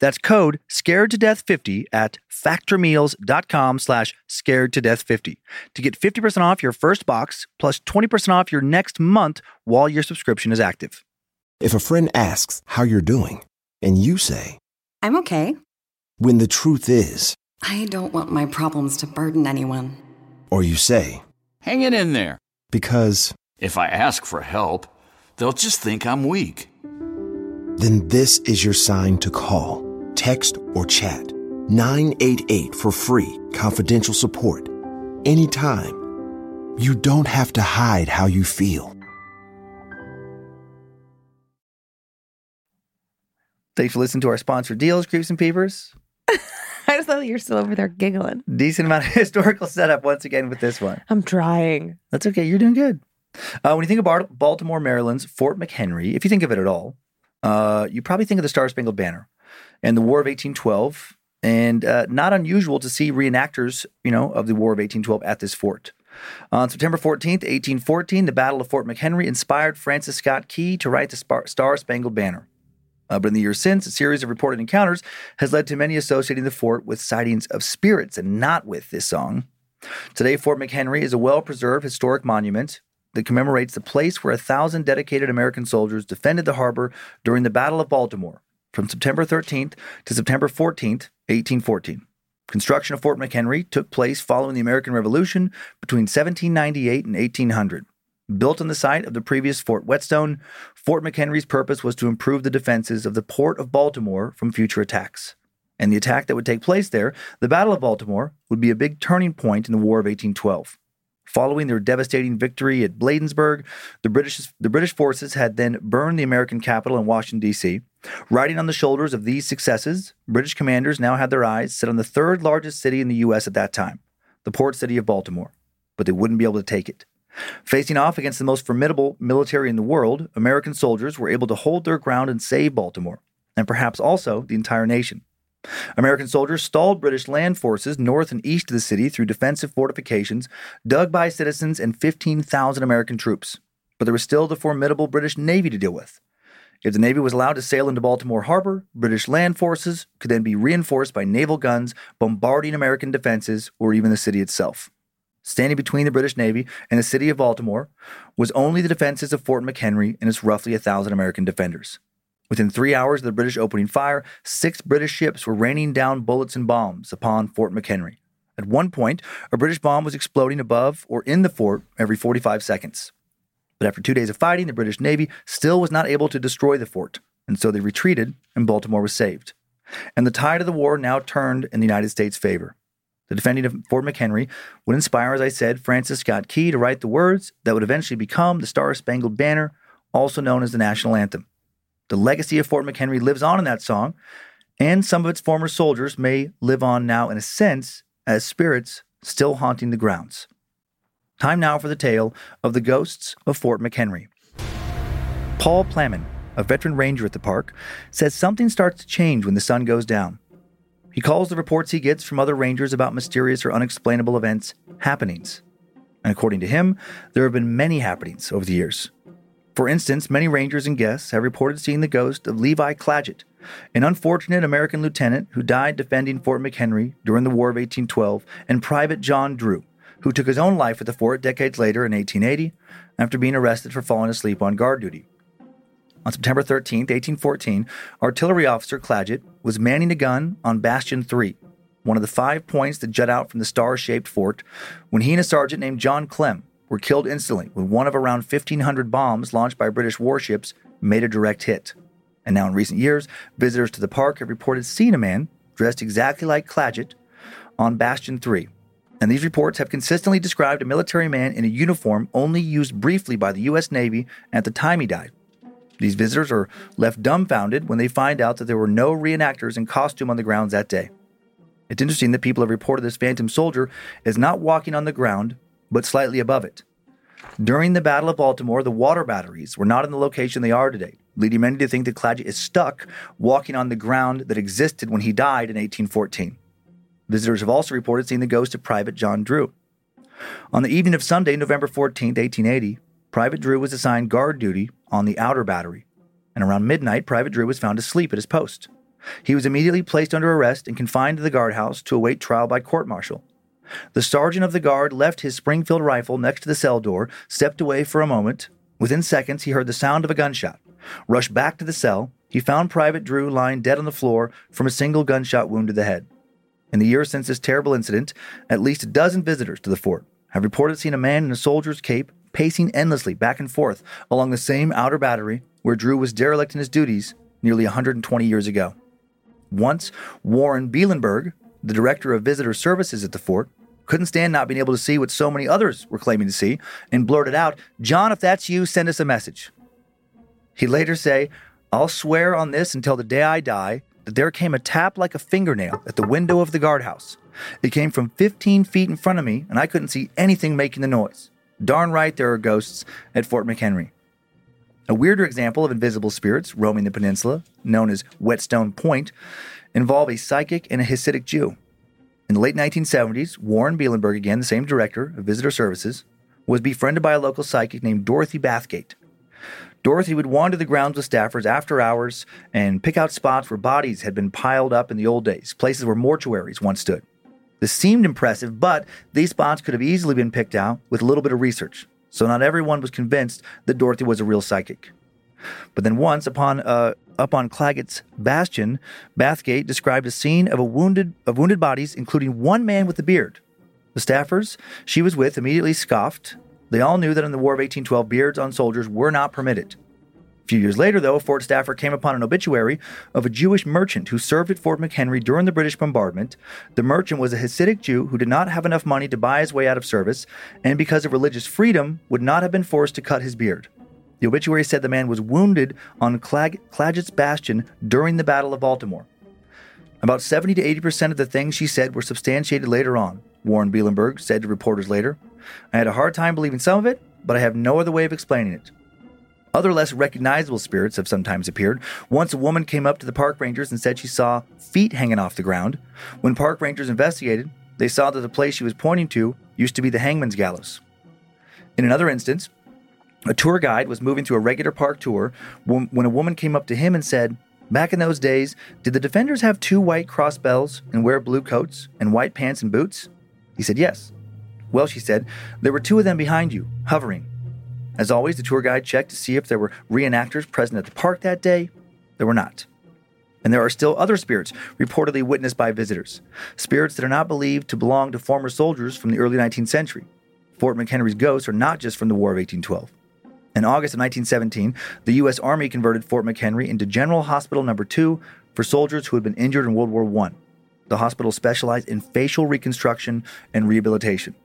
That's code scared to death 50 at factormeals.com slash scared to death 50 to get 50% off your first box plus 20% off your next month while your subscription is active. If a friend asks how you're doing, and you say, I'm okay. when the truth is, I don't want my problems to burden anyone. or you say, Hang it in there. because, If I ask for help, they'll just think I'm weak. Then this is your sign to call, text, or chat 988 for free, confidential support. Anytime. You don't have to hide how you feel. Thanks for listening to our sponsored deals, Creeps and Peepers. *laughs* I just thought you're still over there giggling. Decent amount of *laughs* historical setup once again with this one. I'm trying. That's okay. You're doing good. Uh, when you think about Baltimore, Maryland's Fort McHenry, if you think of it at all, uh, you probably think of the Star Spangled Banner and the War of 1812. And uh, not unusual to see reenactors, you know, of the War of 1812 at this fort. On September 14th, 1814, the Battle of Fort McHenry inspired Francis Scott Key to write the Star Spangled Banner. Uh, but in the years since, a series of reported encounters has led to many associating the fort with sightings of spirits and not with this song. Today, Fort McHenry is a well preserved historic monument that commemorates the place where a thousand dedicated American soldiers defended the harbor during the Battle of Baltimore from September 13th to September 14th, 1814. Construction of Fort McHenry took place following the American Revolution between 1798 and 1800. Built on the site of the previous Fort Whetstone, Fort McHenry's purpose was to improve the defenses of the port of Baltimore from future attacks. And the attack that would take place there, the Battle of Baltimore, would be a big turning point in the War of 1812. Following their devastating victory at Bladensburg, the British, the British forces had then burned the American capital in Washington, D.C. Riding on the shoulders of these successes, British commanders now had their eyes set on the third largest city in the U.S. at that time, the port city of Baltimore. But they wouldn't be able to take it. Facing off against the most formidable military in the world, American soldiers were able to hold their ground and save Baltimore, and perhaps also the entire nation. American soldiers stalled British land forces north and east of the city through defensive fortifications dug by citizens and 15,000 American troops. But there was still the formidable British Navy to deal with. If the Navy was allowed to sail into Baltimore Harbor, British land forces could then be reinforced by naval guns bombarding American defenses or even the city itself. Standing between the British Navy and the city of Baltimore was only the defenses of Fort McHenry and its roughly a thousand American defenders. Within three hours of the British opening fire, six British ships were raining down bullets and bombs upon Fort McHenry. At one point, a British bomb was exploding above or in the fort every 45 seconds. But after two days of fighting, the British Navy still was not able to destroy the fort, and so they retreated, and Baltimore was saved. And the tide of the war now turned in the United States' favor. The defending of Fort McHenry would inspire, as I said, Francis Scott Key to write the words that would eventually become the Star Spangled Banner, also known as the national anthem. The legacy of Fort McHenry lives on in that song, and some of its former soldiers may live on now in a sense as spirits still haunting the grounds. Time now for the tale of the ghosts of Fort McHenry. Paul Plamen, a veteran ranger at the park, says something starts to change when the sun goes down. He calls the reports he gets from other rangers about mysterious or unexplainable events happenings. And according to him, there have been many happenings over the years. For instance, many rangers and guests have reported seeing the ghost of Levi Clagett, an unfortunate American lieutenant who died defending Fort McHenry during the War of 1812, and Private John Drew, who took his own life at the fort decades later in 1880 after being arrested for falling asleep on guard duty. On September 13, 1814, artillery officer Clagett was manning a gun on Bastion 3, one of the five points that jut out from the star shaped fort, when he and a sergeant named John Clemm were killed instantly when one of around 1,500 bombs launched by British warships made a direct hit. And now, in recent years, visitors to the park have reported seeing a man dressed exactly like Clagett on Bastion 3. And these reports have consistently described a military man in a uniform only used briefly by the U.S. Navy at the time he died. These visitors are left dumbfounded when they find out that there were no reenactors in costume on the grounds that day. It's interesting that people have reported this phantom soldier is not walking on the ground, but slightly above it. During the Battle of Baltimore, the water batteries were not in the location they are today, leading many to think that Clagett is stuck walking on the ground that existed when he died in 1814. Visitors have also reported seeing the ghost of Private John Drew. On the evening of Sunday, November 14, 1880, Private Drew was assigned guard duty on the outer battery, and around midnight, Private Drew was found asleep at his post. He was immediately placed under arrest and confined to the guardhouse to await trial by court martial. The sergeant of the guard left his Springfield rifle next to the cell door, stepped away for a moment. Within seconds, he heard the sound of a gunshot. Rushed back to the cell, he found Private Drew lying dead on the floor from a single gunshot wound to the head. In the years since this terrible incident, at least a dozen visitors to the fort have reported seeing a man in a soldier's cape pacing endlessly back and forth along the same outer battery where Drew was derelict in his duties nearly 120 years ago. Once, Warren Bielenberg, the director of visitor services at the fort, couldn't stand not being able to see what so many others were claiming to see and blurted out, John, if that's you, send us a message. He later say, I'll swear on this until the day I die that there came a tap like a fingernail at the window of the guardhouse. It came from 15 feet in front of me, and I couldn't see anything making the noise. Darn right there are ghosts at Fort McHenry. A weirder example of invisible spirits roaming the peninsula, known as Whetstone Point, involve a psychic and a Hasidic Jew. In the late 1970s, Warren Bielenberg, again the same director of visitor services, was befriended by a local psychic named Dorothy Bathgate. Dorothy would wander the grounds with staffers after hours and pick out spots where bodies had been piled up in the old days, places where mortuaries once stood. This seemed impressive, but these spots could have easily been picked out with a little bit of research, so not everyone was convinced that Dorothy was a real psychic. But then once, upon uh, up on Clagett's bastion, Bathgate described a scene of a wounded of wounded bodies, including one man with a beard. The staffers she was with immediately scoffed. They all knew that in the War of 1812, beards on soldiers were not permitted. A few years later, though, Fort staffer came upon an obituary of a Jewish merchant who served at Fort McHenry during the British bombardment. The merchant was a Hasidic Jew who did not have enough money to buy his way out of service, and because of religious freedom, would not have been forced to cut his beard. The obituary said the man was wounded on Clag- Clagett's Bastion during the Battle of Baltimore. About 70 to 80 percent of the things she said were substantiated later on, Warren Bielenberg said to reporters later. I had a hard time believing some of it, but I have no other way of explaining it. Other less recognizable spirits have sometimes appeared. Once a woman came up to the park rangers and said she saw feet hanging off the ground. When park rangers investigated, they saw that the place she was pointing to used to be the hangman's gallows. In another instance, a tour guide was moving through a regular park tour when a woman came up to him and said, Back in those days, did the defenders have two white cross belts and wear blue coats and white pants and boots? He said, Yes. Well, she said, there were two of them behind you, hovering. As always, the tour guide checked to see if there were reenactors present at the park that day. There were not. And there are still other spirits reportedly witnessed by visitors. Spirits that are not believed to belong to former soldiers from the early 19th century. Fort McHenry's ghosts are not just from the War of 1812. In August of 1917, the U.S. Army converted Fort McHenry into General Hospital Number 2 for soldiers who had been injured in World War I. The hospital specialized in facial reconstruction and rehabilitation.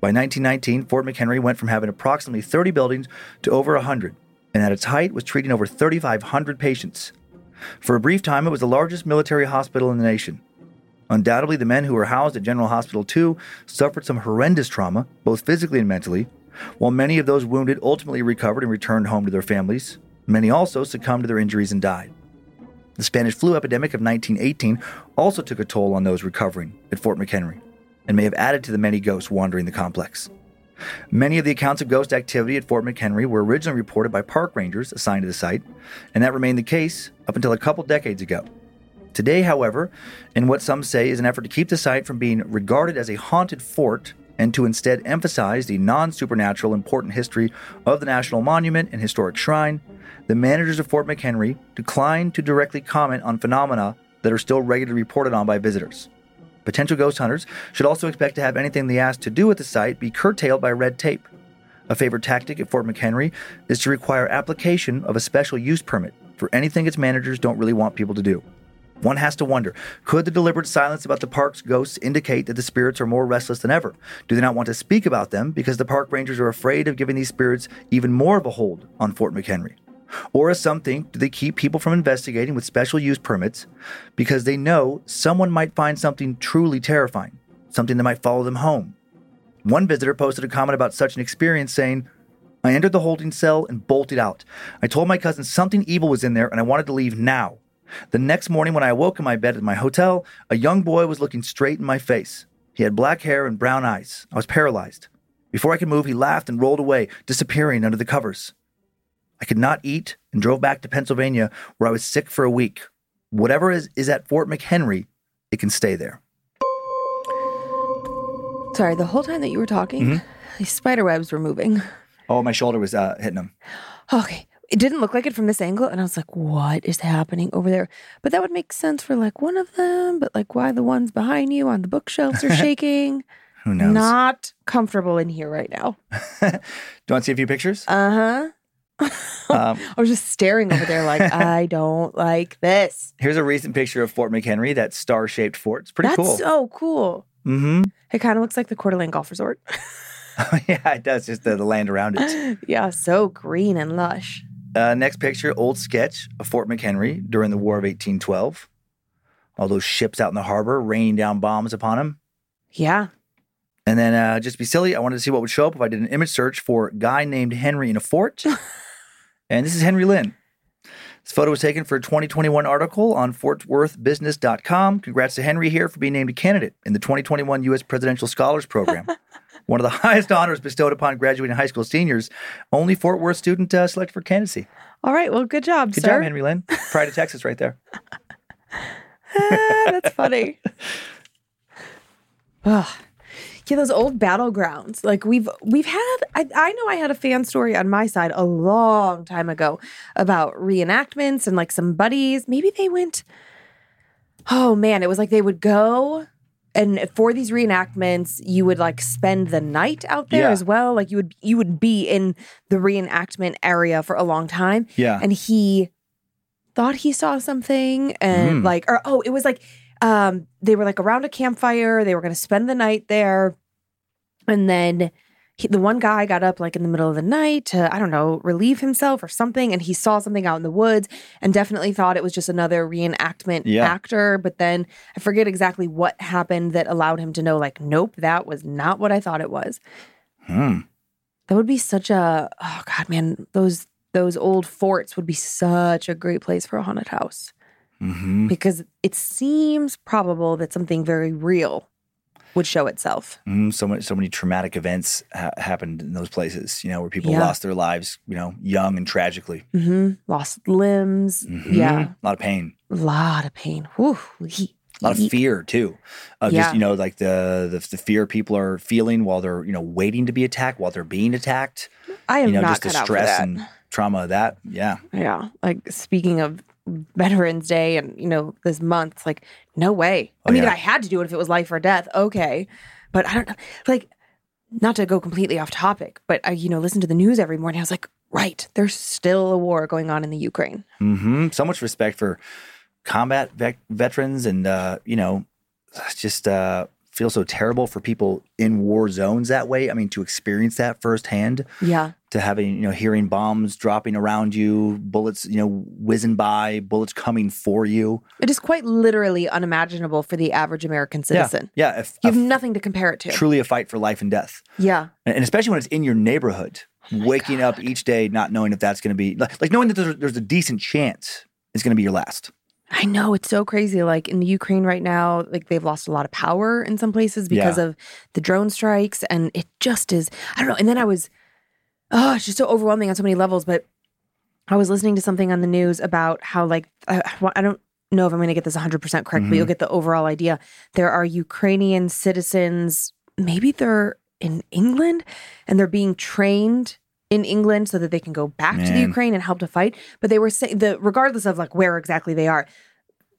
By 1919, Fort McHenry went from having approximately 30 buildings to over 100, and at its height was treating over 3,500 patients. For a brief time, it was the largest military hospital in the nation. Undoubtedly, the men who were housed at General Hospital 2 suffered some horrendous trauma, both physically and mentally. While many of those wounded ultimately recovered and returned home to their families, many also succumbed to their injuries and died. The Spanish flu epidemic of 1918 also took a toll on those recovering at Fort McHenry and may have added to the many ghosts wandering the complex. Many of the accounts of ghost activity at Fort McHenry were originally reported by park rangers assigned to the site, and that remained the case up until a couple decades ago. Today, however, in what some say is an effort to keep the site from being regarded as a haunted fort and to instead emphasize the non supernatural important history of the National Monument and Historic Shrine, the managers of Fort McHenry declined to directly comment on phenomena that are still regularly reported on by visitors. Potential ghost hunters should also expect to have anything they ask to do with the site be curtailed by red tape. A favorite tactic at Fort McHenry is to require application of a special use permit for anything its managers don't really want people to do. One has to wonder could the deliberate silence about the park's ghosts indicate that the spirits are more restless than ever? Do they not want to speak about them because the park rangers are afraid of giving these spirits even more of a hold on Fort McHenry? Or as some think, do they keep people from investigating with special use permits because they know someone might find something truly terrifying, something that might follow them home? One visitor posted a comment about such an experience saying, I entered the holding cell and bolted out. I told my cousin something evil was in there and I wanted to leave now. The next morning, when I awoke in my bed at my hotel, a young boy was looking straight in my face. He had black hair and brown eyes. I was paralyzed. Before I could move, he laughed and rolled away, disappearing under the covers. I could not eat and drove back to Pennsylvania, where I was sick for a week. Whatever is, is at Fort McHenry, it can stay there. Sorry, the whole time that you were talking, Mm-hmm. these spider webs were moving. Oh, my shoulder was uh, hitting them. Okay. It didn't look like it from this angle. And I was like, what is happening over there? But that would make sense for like one of them. But like, why the ones behind you on the bookshelves are *laughs* shaking? Who knows? Not comfortable in here right now. *laughs* Do you want to see a few pictures? Uh huh. *laughs* Um, I was just staring over there like, I don't like this. here's a recent picture of Fort McHenry, that star shaped fort. It's pretty cool. That's cool. so cool. mm-hmm. It kind of looks like the Coeur d'Alene Golf Resort. yeah, it does. Just the, the land around it. yeah, so green and lush. Uh, next picture, old sketch of Fort McHenry during the War of 1812. All those ships out in the harbor raining down bombs upon him. Yeah. And then, uh, just be silly, I wanted to see what would show up if I did an image search for guy named Henry in a fort. *laughs* and this is Henry Lynn. This photo was taken for a 2021 article on fortworthbusiness.com. Congrats to Henry here for being named a candidate in the 2021 U.S. Presidential Scholars Program. *laughs* One of the *laughs* highest honors bestowed upon graduating high school seniors. Only Fort Worth student uh, selected for candidacy. All right. Well, good job, Good sir. job, Henry Lynn. Pride of Texas right there. Ah, *laughs* that's funny. *laughs* Ugh. Yeah, those old battlegrounds. Like we've we've had I, I know I had a fan story on my side a long time ago about reenactments and like some buddies. Maybe they went Oh man, it was like they would go and for these reenactments, you would like spend the night out there Yeah. as well. Like you would you would be in the reenactment area for a long time. Yeah. And he thought he saw something and Mm. like or oh, it was like um they were like around a campfire, they were going to spend the night there. And then he, the one guy got up like in the middle of the night to I don't know, relieve himself or something and he saw something out in the woods and definitely thought it was just another reenactment Yeah. actor, but then I forget exactly what happened that allowed him to know like nope, that was not what I thought it was. Hmm. That would be such a oh god, man. Those those old forts would be such a great place for a haunted house Mm-hmm. because it seems probable that something very real would show itself. Mm, so many, so many traumatic events ha- happened in those places. You know, where people Yeah. lost their lives. You know, young and tragically. hmm Lost limbs. Mhm. Yeah, a lot of pain, a lot of pain. Whew. A lot of fear too. Of Yeah. just you know, like the, the the fear people are feeling while they're you know waiting to be attacked, while they're being attacked. I am you know, not just the cut out for stress that. and trauma of that. Yeah, Yeah. Like speaking of Veterans Day and, you know, this month, like, no way. I Oh, mean, yeah. if I had to do it if it was life or death, okay. But I don't know. Like, not to go completely off topic, but I, you know, listen to the news every morning. I was like, right, there's still a war going on in the Ukraine. hmm So much respect for combat vet- veterans, and uh, you know, just uh, feel so terrible for people in war zones that way. I mean, to experience that firsthand, Yeah. to having you know hearing bombs dropping around you, bullets you know whizzing by, bullets coming for you. It is quite literally unimaginable for the average American citizen. Yeah, yeah. If, You have a- nothing to compare it to. truly a fight for life and death, Yeah. and especially when it's in your neighborhood, oh waking up each day not knowing if that's going to be like, like knowing that there's, there's a decent chance it's going to be your last. I know it's so crazy. Like in the Ukraine right now, like they've lost a lot of power in some places because Yeah. of the drone strikes, and it just is. I don't know. And then I was, oh, it's just so overwhelming on so many levels. But I was listening to something on the news about how, like, I, I don't know if I'm going to get this 100 percent correct, but Mhm. you'll get the overall idea. There are Ukrainian citizens. Maybe they're in England, and they're being trained in England so that they can go back to the Ukraine and help to fight. But they were saying the regardless of like where exactly they are,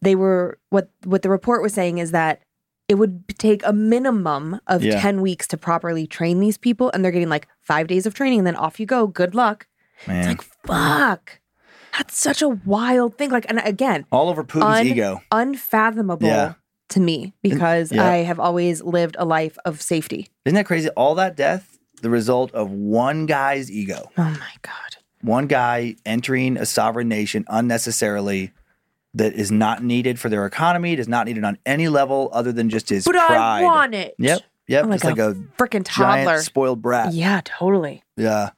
they were what what the report was saying is that it would take a minimum of Yeah. 10 weeks to properly train these people and they're getting like 5 days of training and then off you go good luck Man, it's like fuck that's such a wild thing like and again all over Putin's un- ego. unfathomable Yeah. to me because yeah. i have always lived a life of safety Isn't that crazy? All that death, the result of one guy's ego. oh my god One guy entering a sovereign nation unnecessarily that is not needed for their economy, is not needed on any level other than just his but pride. i want it Yep. Yep. Just like like a freaking toddler giant spoiled brat. yeah totally Yeah.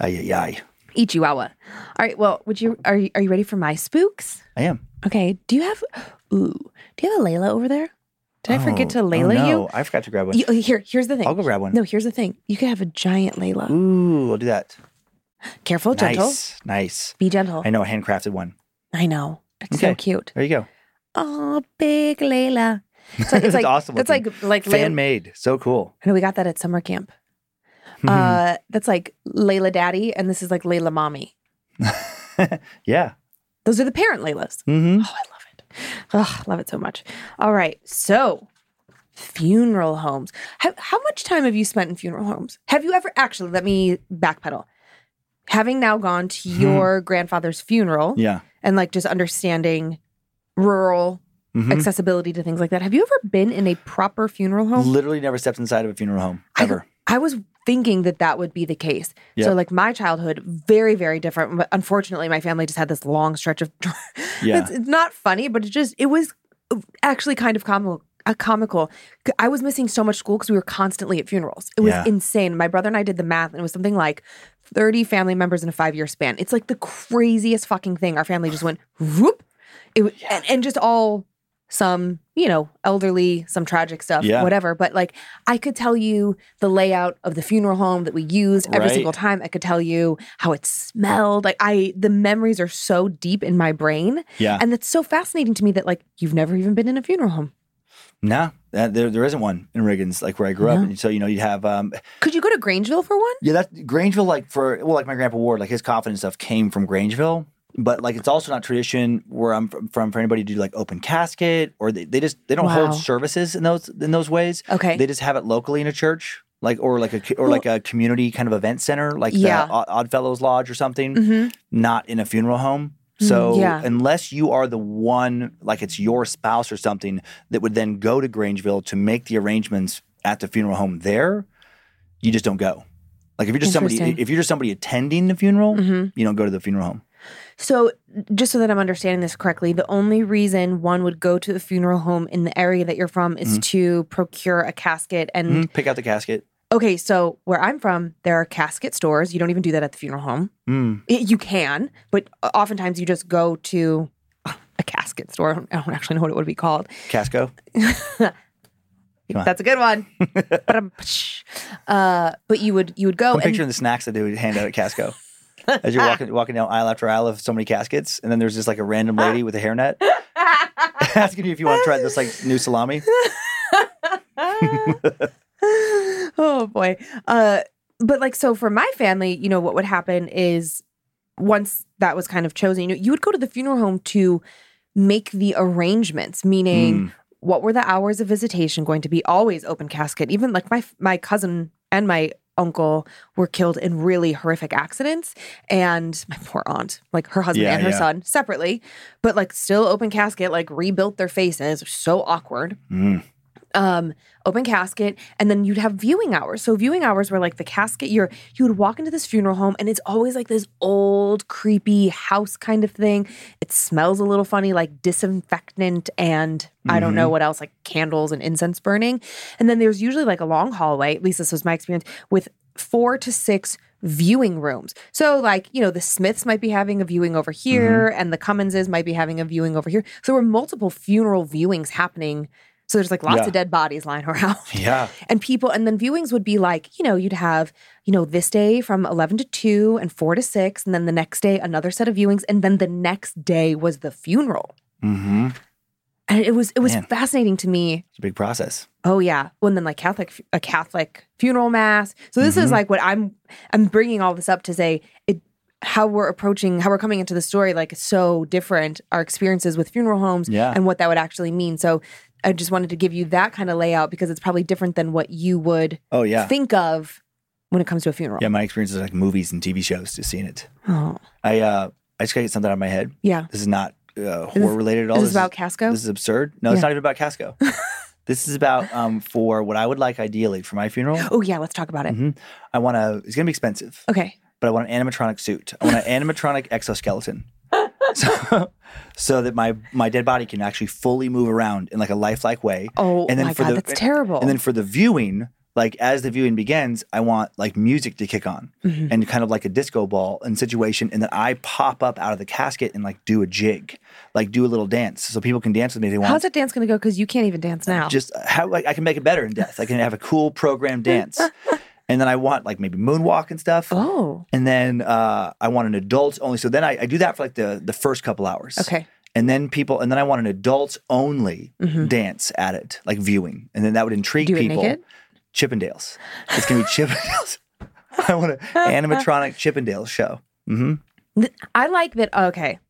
Ay, ay, ay. chihuahua all right well would you are you, are you ready for my spooks I am. Okay. Do you have ooh, do you have a Layla over there? Did I forget to Oh, oh, Layla no. you? I forgot to grab one. you? Here, here's the thing. I'll go grab one. No, here's the thing. You could have a giant Layla. Ooh, I'll do that. Careful, gentle. Nice. Nice. Be gentle. I know a handcrafted one. I know. It's so cute. There you go. Oh, big Layla. It's like it's *laughs* It's like awesome That's looking. like like Fan Layla. made. So cool. I know we got that at summer camp. *laughs* Uh, that's like Layla Daddy, and this is like Layla Mommy. *laughs* yeah. Those are the parent Laylas. Mm-hmm. Oh, I love *laughs* Oh, love it so much. All right. So, funeral homes. How, how much time have you spent in funeral homes? Have you ever actually, let me backpedal. Having now gone to your grandfather's funeral Hmm. Yeah. and like just understanding rural Mhm. accessibility to things like that, have you ever been in a proper funeral home? Literally never stepped inside of a funeral home ever. I was thinking that that would be the case. Yeah. So, like my childhood, very, very different. Unfortunately, my family just had this long stretch of. *laughs* Yeah. it's, it's not funny, but it just it was actually kind of comical. Uh, comical. I was missing so much school because we were constantly at funerals. It was Yeah. insane. My brother and I did the math, and it was something like thirty family members in a five year span. It's like the craziest fucking thing. Our family just went whoop. It wa- and, and just all some you know elderly, some tragic stuff, Yeah. whatever. But like I could tell you the layout of the funeral home that we used every Right. single time. I could tell you how it smelled. Like I, the memories are so deep in my brain, Yeah. and that's so fascinating to me that like you've never even been in a funeral home. No, that, there there isn't one in Riggins, like where I grew up. No. And so you know, you'd have um, Could you go to Grangeville for one? yeah, that Grangeville, like for well, like my grandpa Ward, like his coffin and stuff came from Grangeville. But like, it's also not tradition where I'm from, for anybody to do like open casket or they, they just they don't Wow. hold services in those in those ways. Okay. they just have it locally in a church, like or like a or Well- like a community kind of event center, like Yeah. the Odd- Oddfellows Lodge or something. Mhm. Not in a funeral home. So Mm, yeah. unless you are the one, like it's your spouse or something, that would then go to Grangeville to make the arrangements at the funeral home there, you just don't go. Like if you're just somebody, if you're just somebody attending the funeral, Mhm. you don't go to the funeral home. So, just so that I'm understanding this correctly, the only reason one would go to a funeral home in the area that you're from is to procure a casket and Mhm. Pick out the casket. Okay, so where I'm from, there are casket stores. You don't even do that at the funeral home. Mm. It- you can, but oftentimes you just go to a casket store. I don't, I don't actually know what it would be called. Casco. *laughs* That's a good one. *laughs* Uh, but you would you would go I'm and picturing the snacks that they would hand out at Casco. As you're walking *laughs* walking down aisle after aisle of so many caskets, and then there's just like a random lady with a hairnet *laughs* asking you if you want to try this like new salami. *laughs* oh boy. Uh, but like so for my family, you know what would happen is once that was kind of chosen, you know, you would go to the funeral home to make the arrangements, meaning what were the hours of visitation going to be? Always open casket. Even like my my cousin and my uncle were killed in really horrific accidents and my poor aunt like her husband Yeah, and her yeah. son separately but like still open casket like rebuilt their faces so awkward Mm. Um open casket and then you'd have viewing hours so viewing hours were like the casket you're you would walk into this funeral home and it's always like this old creepy house kind of thing it smells a little funny like disinfectant and i don't know what else like candles and incense burning and then there's usually like a long hallway at least this was my experience with four to six viewing rooms. So like, you know, the Smiths might be having a viewing over here and the Cumminses might be having a viewing over here. So there were multiple funeral viewings happening. So there's like lots Yeah. of dead bodies lying *laughs* around. Yeah. And people, and then viewings would be like, you know, you'd have, you know, this day from 11 to 2 and 4 to 6. And then the next day, another set of viewings. And then the next day was the funeral. Mm-hmm. And it was, it was Man. fascinating to me. It's a big process. Oh yeah. Well, and then like Catholic, a Catholic funeral mass. So this Mm-hmm. is like what I'm, I'm bringing all this up to say it, how we're approaching, how we're coming into the story, like so different, our experiences with funeral homes Yeah. and what that would actually mean. So I just wanted to give you that kind of layout because it's probably different than what you would Oh yeah. think of when it comes to a funeral. Yeah, my experience is like movies and TV shows, just seeing it. Oh, I uh I just gotta get something out of my head. yeah. This is not uh, horror related at all. Is this is about Casco? This is absurd. No, it's not even about Casco. *laughs* this is about um for what I would like ideally for my funeral. Oh yeah, let's talk about it. Mhm. I want to. It's gonna be expensive, Okay. but I want an animatronic suit. I want an *laughs* animatronic exoskeleton. *laughs* So, so that my my dead body can actually fully move around in like a lifelike way. Oh and then my for god, the, that's terrible. And then for the viewing, like as the viewing begins, I want like music to kick on Mm-hmm. and kind of like a disco ball and situation, and then I pop up out of the casket and like do a jig, like do a little dance, so people can dance with me if they want. How's that dance going to go? Because you can't even dance now. Just how like I can make it better in death. I can have a cool program dance, *laughs* and then I want like maybe moonwalk and stuff. oh, And then uh, I want an adults only. So then I, I do that for like the the first couple hours. okay. And then people, and then I want an adults only dance at it, like viewing, and then that would intrigue Do it people. naked? Chippendales. It's gonna be *laughs* Chippendales. *laughs* I want an animatronic Chippendales show. hmm I like that. Okay.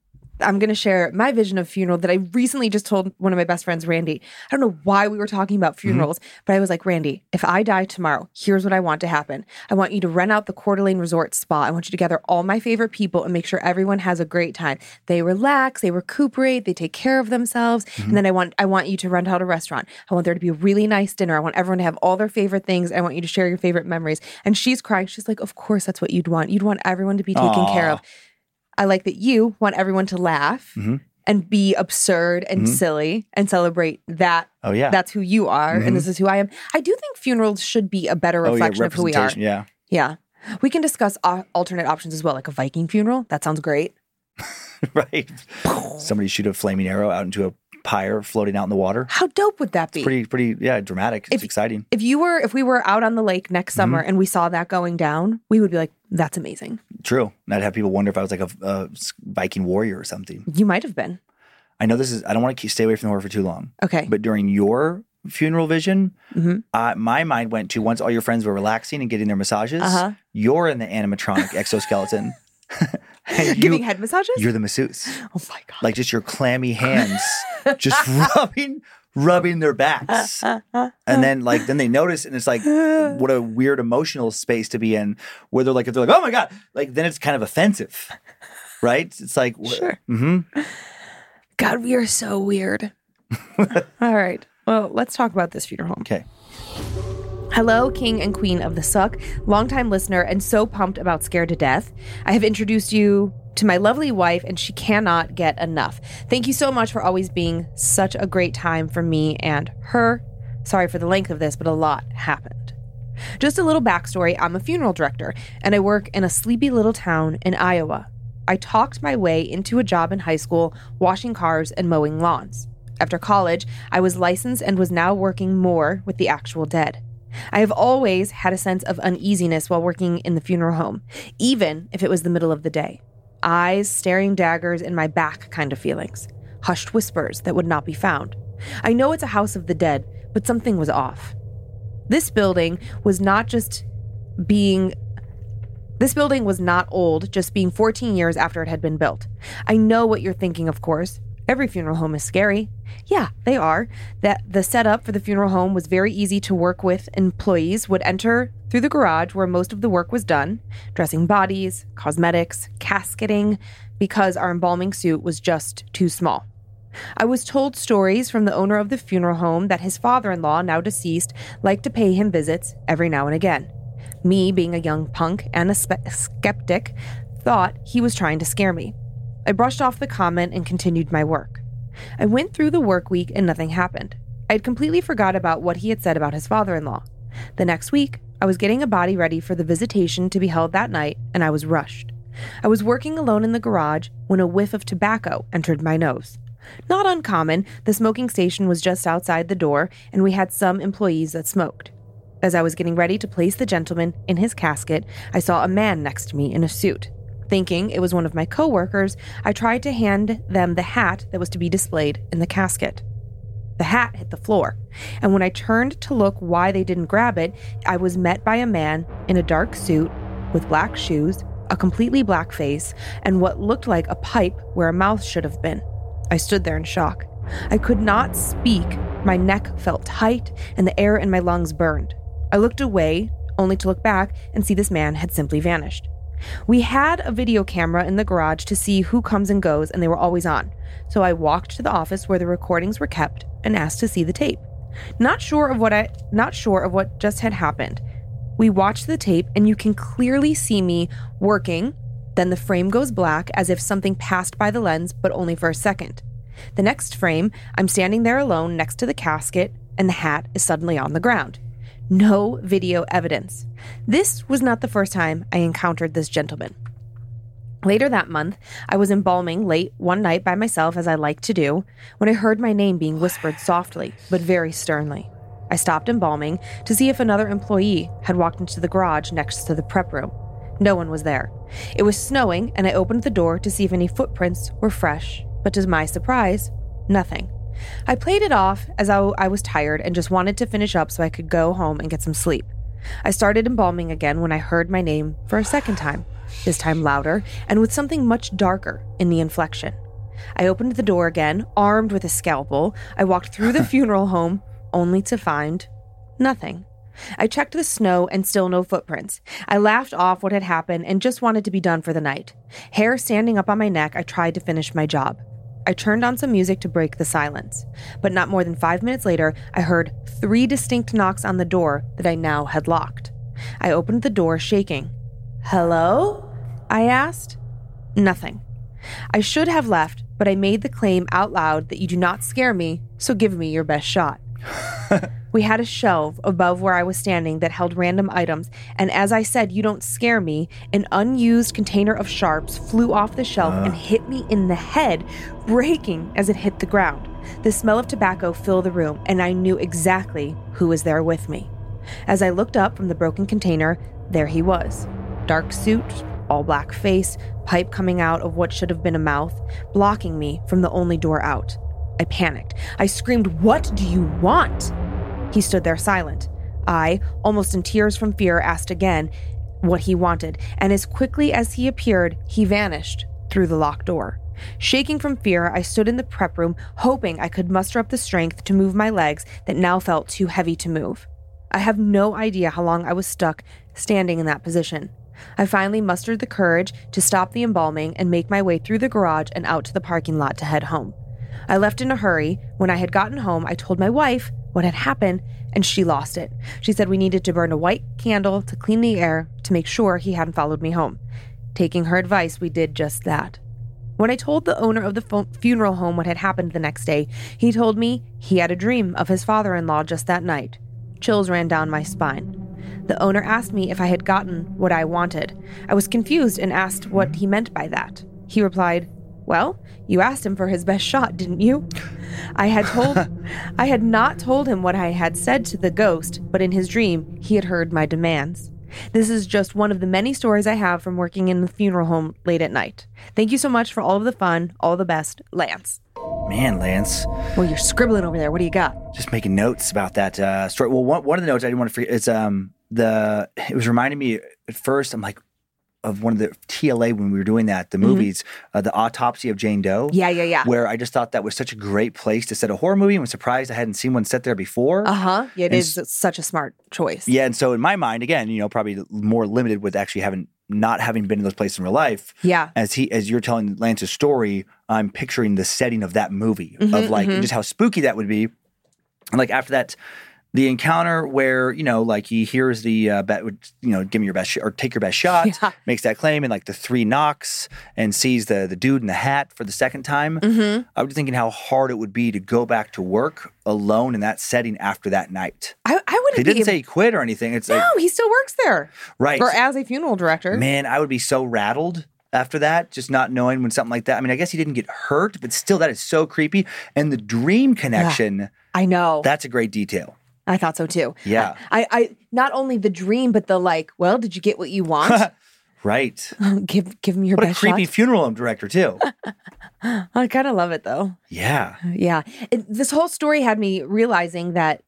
I'm going to share my vision of funeral that I recently just told one of my best friends, Randy. I don't know why we were talking about Mm-hmm. funerals, but I was like, Randy, if I die tomorrow, here's what I want to happen. I want you to rent out the Coeur d'Alene Resort Spa. I want you to gather all my favorite people and make sure everyone has a great time. They relax, they recuperate, they take care of themselves. Mm-hmm. And then I want I want you to rent out a restaurant. I want there to be a really nice dinner. I want everyone to have all their favorite things. I want you to share your favorite memories. And she's crying. She's like, Of course, that's what you'd want. You'd want everyone to be taken care of. I like that you want everyone to laugh Mhm. and be absurd and Mhm. silly and celebrate that Oh yeah. that's who you are Mhm. and this is who I am. I do think funerals should be a better oh yeah. reflection of who we are. Yeah. Yeah. We can discuss alternate options as well, like a Viking funeral. That sounds great. *laughs* right. Somebody shoot a flaming arrow out into a pyre floating out in the water. How dope would that be? It's pretty, pretty, yeah, dramatic. It's If- exciting. if you were if we were out on the lake next Mm-hmm. summer and we saw that going down, we would be like, that's amazing. True. And I'd have people wonder if I was like a, a Viking warrior or something. You might have been. I know this is. I don't want to keep, stay away from the horror for too long. Okay. But during your funeral vision, Mhm. uh, my mind went to once all your friends were relaxing and getting their massages. Uh-huh. You're in the animatronic *laughs* exoskeleton. *laughs* you, Giving head massages? You're the masseuse. oh my god. Like just your clammy hands, just *laughs* rubbing, rubbing their backs, and then like then they notice, and it's like *sighs* what a weird emotional space to be in, where they're like if they're like oh my god, like then it's kind of offensive, right? It's like Sure. hmm God, we are so weird. *laughs* All right. Well, let's talk about this funeral home. Okay. Hello, King and Queen of the Suck, longtime listener, and so pumped about Scared to Death. I have introduced you to my lovely wife, and she cannot get enough. Thank you so much for always being such a great time for me and her. Sorry for the length of this, but a lot happened. Just a little backstory I'm a funeral director, and I work in a sleepy little town in Iowa. I talked my way into a job in high school washing cars and mowing lawns. After college, I was licensed and was now working more with the actual dead. I have always had a sense of uneasiness while working in the funeral home, even if it was the middle of the day. Eyes staring daggers in my back kind of feelings, hushed whispers that would not be found. I know it's a house of the dead, but something was off. This building was not just being this building was not old, just being 14 years after it had been built. I know what you're thinking, of course. Every funeral home is scary. Yeah, they are. That the setup for the funeral home was very easy to work with. Employees would enter through the garage where most of the work was done, dressing bodies, cosmetics, casketing, because our embalming suit was just too small. I was told stories from the owner of the funeral home that his father in law, now deceased, liked to pay him visits every now and again. Me, being a young punk and a spe- skeptic, thought he was trying to scare me. I brushed off the comment and continued my work. I went through the work week and nothing happened. I had completely forgot about what he had said about his father in law. The next week, I was getting a body ready for the visitation to be held that night, and I was rushed. I was working alone in the garage when a whiff of tobacco entered my nose. Not uncommon, the smoking station was just outside the door, and we had some employees that smoked. As I was getting ready to place the gentleman in his casket, I saw a man next to me in a suit. Thinking it was one of my coworkers, I tried to hand them the hat that was to be displayed in the casket. The hat hit the floor, and when I turned to look why they didn't grab it, I was met by a man in a dark suit with black shoes, a completely black face, and what looked like a pipe where a mouth should have been. I stood there in shock. I could not speak. My neck felt tight, and the air in my lungs burned. I looked away, only to look back and see this man had simply vanished. We had a video camera in the garage to see who comes and goes, and they were always on. So I walked to the office where the recordings were kept and asked to see the tape. Not sure of what I not sure of what just had happened. We watched the tape and you can clearly see me working. Then the frame goes black as if something passed by the lens, but only for a second. The next frame, I'm standing there alone next to the casket, and the hat is suddenly on the ground. No video evidence. This was not the first time I encountered this gentleman. Later that month, I was embalming late one night by myself, as I like to do, when I heard my name being whispered softly, but very sternly. I stopped embalming to see if another employee had walked into the garage next to the prep room. No one was there. It was snowing, and I opened the door to see if any footprints were fresh, but to my surprise, nothing. I played it off as I, I was tired and just wanted to finish up so I could go home and get some sleep. I started embalming again when I heard my name for a second time, this time louder and with something much darker in the inflection. I opened the door again, armed with a scalpel. I walked through the *laughs* funeral home only to find nothing. I checked the snow and still no footprints. I laughed off what had happened and just wanted to be done for the night. Hair standing up on my neck, I tried to finish my job. I turned on some music to break the silence. But not more than five minutes later, I heard three distinct knocks on the door that I now had locked. I opened the door, shaking. Hello? I asked. Nothing. I should have left, but I made the claim out loud that you do not scare me, so give me your best shot. *laughs* we had a shelf above where I was standing that held random items, and as I said, You don't scare me, an unused container of sharps flew off the shelf and uh. hit me in the head, breaking as it hit the ground. The smell of tobacco filled the room, and I knew exactly who was there with me. As I looked up from the broken container, there he was. Dark suit, all black face, pipe coming out of what should have been a mouth, blocking me from the only door out. I panicked. I screamed, What do you want? He stood there silent. I, almost in tears from fear, asked again what he wanted, and as quickly as he appeared, he vanished through the locked door. Shaking from fear, I stood in the prep room, hoping I could muster up the strength to move my legs that now felt too heavy to move. I have no idea how long I was stuck standing in that position. I finally mustered the courage to stop the embalming and make my way through the garage and out to the parking lot to head home. I left in a hurry. When I had gotten home, I told my wife what had happened, and she lost it. She said we needed to burn a white candle to clean the air to make sure he hadn't followed me home. Taking her advice, we did just that. When I told the owner of the fu- funeral home what had happened the next day, he told me he had a dream of his father in law just that night. Chills ran down my spine. The owner asked me if I had gotten what I wanted. I was confused and asked what he meant by that. He replied, Well, you asked him for his best shot, didn't you? I had told *laughs* I had not told him what I had said to the ghost, but in his dream he had heard my demands. This is just one of the many stories I have from working in the funeral home late at night. Thank you so much for all of the fun. All the best, Lance. Man, Lance, Well, you're scribbling over there. What do you got? just making notes about that uh, story. Well, one, one of the notes I didn't want to forget is um the it was reminding me at first. I'm like of one of the TLA when we were doing that the movies, uh, the autopsy of Jane Doe. Mm-hmm. Yeah, yeah, yeah. Where I just thought that was such a great place to set a horror movie. I was surprised I hadn't seen one set there before. Uh huh. Yeah, it And is such a smart choice. Yeah, and so in my mind, again, you know, probably more limited with actually having not having been in those places in real life. Yeah. As he as you're telling Lance's story, I'm picturing the setting of that movie Mm-hmm, of like just how spooky that would be. And like after that, the encounter where you know like he hears the uh, bet you know give me your best sh- or take your best shot Yeah. makes that claim and like the three knocks and sees the the dude in the hat for the second time. Mm-hmm. I was thinking how hard it would be to go back to work alone in that setting after that night. I, I wouldn't He didn't say he quit or anything. It's like No, he still works there. right. Or as a funeral director. Man, I would be so rattled after that, just not knowing when something like that. I mean, I guess he didn't get hurt, but still, that is so creepy. And the dream connection, I know. that's a great detail. I thought so too. Yeah. I, I not only the dream, but the like, well, did you get what you want? *laughs* Right. *laughs* give give me your What a best creepy shot. funeral home director, too. *laughs* I kind of love it though. yeah. Yeah. It, this whole story had me realizing that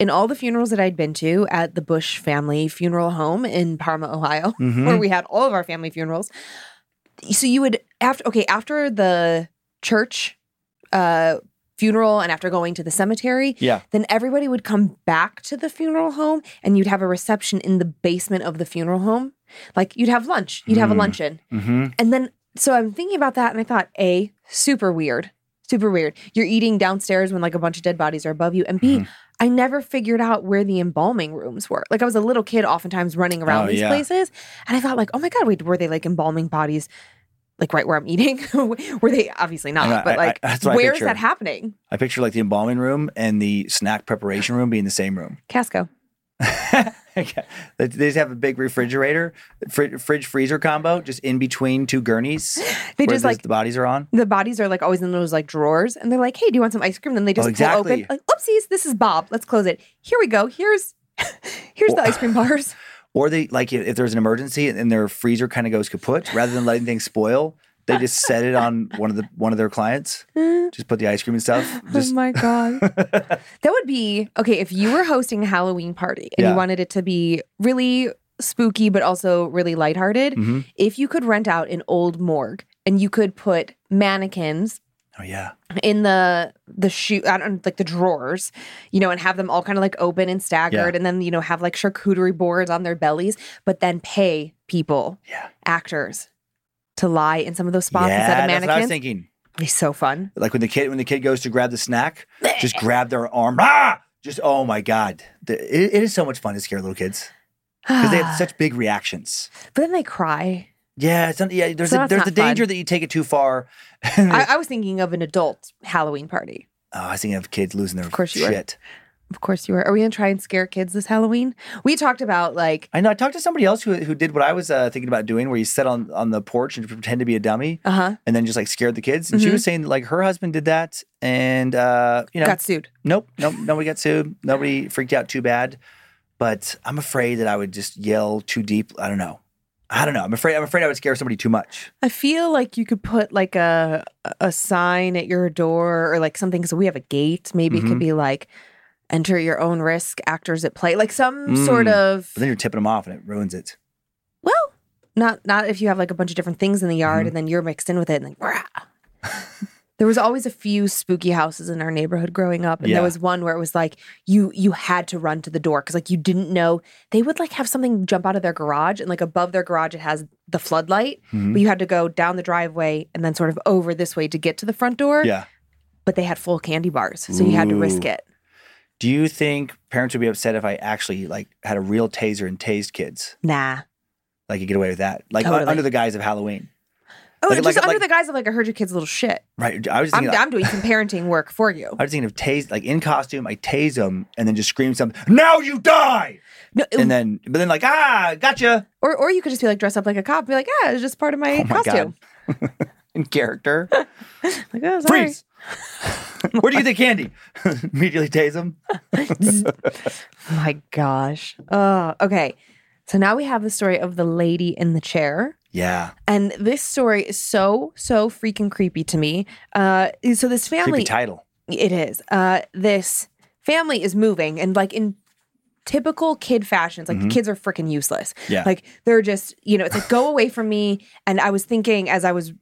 in all the funerals that I'd been to at the Bush family funeral home in Parma, Ohio, Mhm. where we had all of our family funerals. So you would after okay, after the church uh funeral and after going to the cemetery, Yeah. then everybody would come back to the funeral home and you'd have a reception in the basement of the funeral home. Like you'd have lunch, you'd have a Mm. luncheon. Mm-hmm. And then, so I'm thinking about that and I thought, A, super weird. Super weird. You're eating downstairs when like a bunch of dead bodies are above you. And B, Mm-hmm. I never figured out where the embalming rooms were. Like I was a little kid, oftentimes running around Oh, these yeah. places. And I thought, like, oh my God, wait, were they like embalming bodies? Like right where I'm eating? *laughs* were they obviously not, know, but I- I- like, I where is that happening? I picture like the embalming room and the snack preparation room being the same room. *laughs* Casco. Okay. they just have a big refrigerator, fri- fridge freezer combo, just in between two gurneys. *gasps* They just like the bodies are on. the bodies are like always in those like drawers and they're like, hey, do you want some ice cream? Then they just Oh, pull open. Like, oopsies, this is Bob. Let's close it. Here we go. Here's *laughs* here's the ice cream bars. Or they like if if there's an emergency and their freezer kind of goes kaput, rather than letting things spoil, they just set it on one of the one of their clients. *laughs* Just put the ice cream and stuff. Just oh my god. *laughs* that would be okay if you were hosting a Halloween party and Yeah. you wanted it to be really spooky but also really lighthearted. Mhm. If you could rent out an old morgue and you could put mannequins oh yeah, in the the shoe I don't like the drawers, you know, and have them all kind of like open and staggered, Yeah. and then you know have like charcuterie boards on their bellies, but then pay people, yeah, actors, to lie in some of those spots yeah. instead of That's what I was mannequins. thinking. It'd be so fun. Like when the kid when the kid goes to grab the snack, just grab their arm. Ah! Just oh my god, The- it, it is so much fun to scare little kids because they have *sighs* such big reactions. but then they cry. Yeah, it's yeah. There's So a, there's the danger fun. that you take it too far. *laughs* I, I was thinking of an adult Halloween party. Oh, I was thinking of kids losing their of course you shit. Of course you were. Are we gonna try and scare kids this Halloween? We talked about like I know. I talked to somebody else who who did what I was uh, thinking about doing, where you sat on on the porch and pretend to be a dummy, uh huh and then just like scared the kids. And she was saying that like her husband did that, and uh, you know, got sued. nope, nope, nobody got sued, *laughs* nobody freaked out too bad. But I'm afraid that I would just yell too deep. I don't know. I don't know. I'm afraid. I'm afraid I would scare somebody too much. I feel like you could put like a a sign at your door or like something. So we have a gate. Maybe it Mhm. could be like enter your own risk, actors at play, like some sort Mm. of. But then you're tipping them off, and it ruins it. Well, not not if you have like a bunch of different things in the yard Mhm. and then you're mixed in with it and then. *laughs* There was always a few spooky houses in our neighborhood growing up, and Yeah. there was one where it was like you you had to run to the door because like you didn't know they would like have something jump out of their garage and like above their garage it has the floodlight, Mhm. but you had to go down the driveway and then sort of over this way to get to the front door. Yeah. But they had full candy bars, so you had to risk it. Do you think parents would be upset if I actually like had a real taser and tased kids? Nah, Like you get away with that, like Totally. under the guise of Halloween. Oh, Like- just like- under like- the guise of like, I heard your kid's little shit. Right. I was I'm, thinking. I'm doing some parenting work for you. I was thinking of tase, like in costume, I tase him and then just scream something. Now you die. No, And then, but then like, ah, gotcha. or or you could just be like dress up like a cop, and be like, yeah, it's just part of my, Oh my costume. *laughs* in character. *laughs* Like, oh, sorry. Freeze. *laughs* Where do you get the candy? Immediately tase him. My gosh. Oh, okay. So now we have the story of the lady in the chair. Yeah. And this story is so, so freaking creepy to me. Uh, so this family, Creepy title. it is. Uh, this family is moving, and like in typical kid fashions, like the kids are freaking useless. Mm-hmm. Yeah. Like they're just, you know, it's like go away from me. And I was thinking as I was,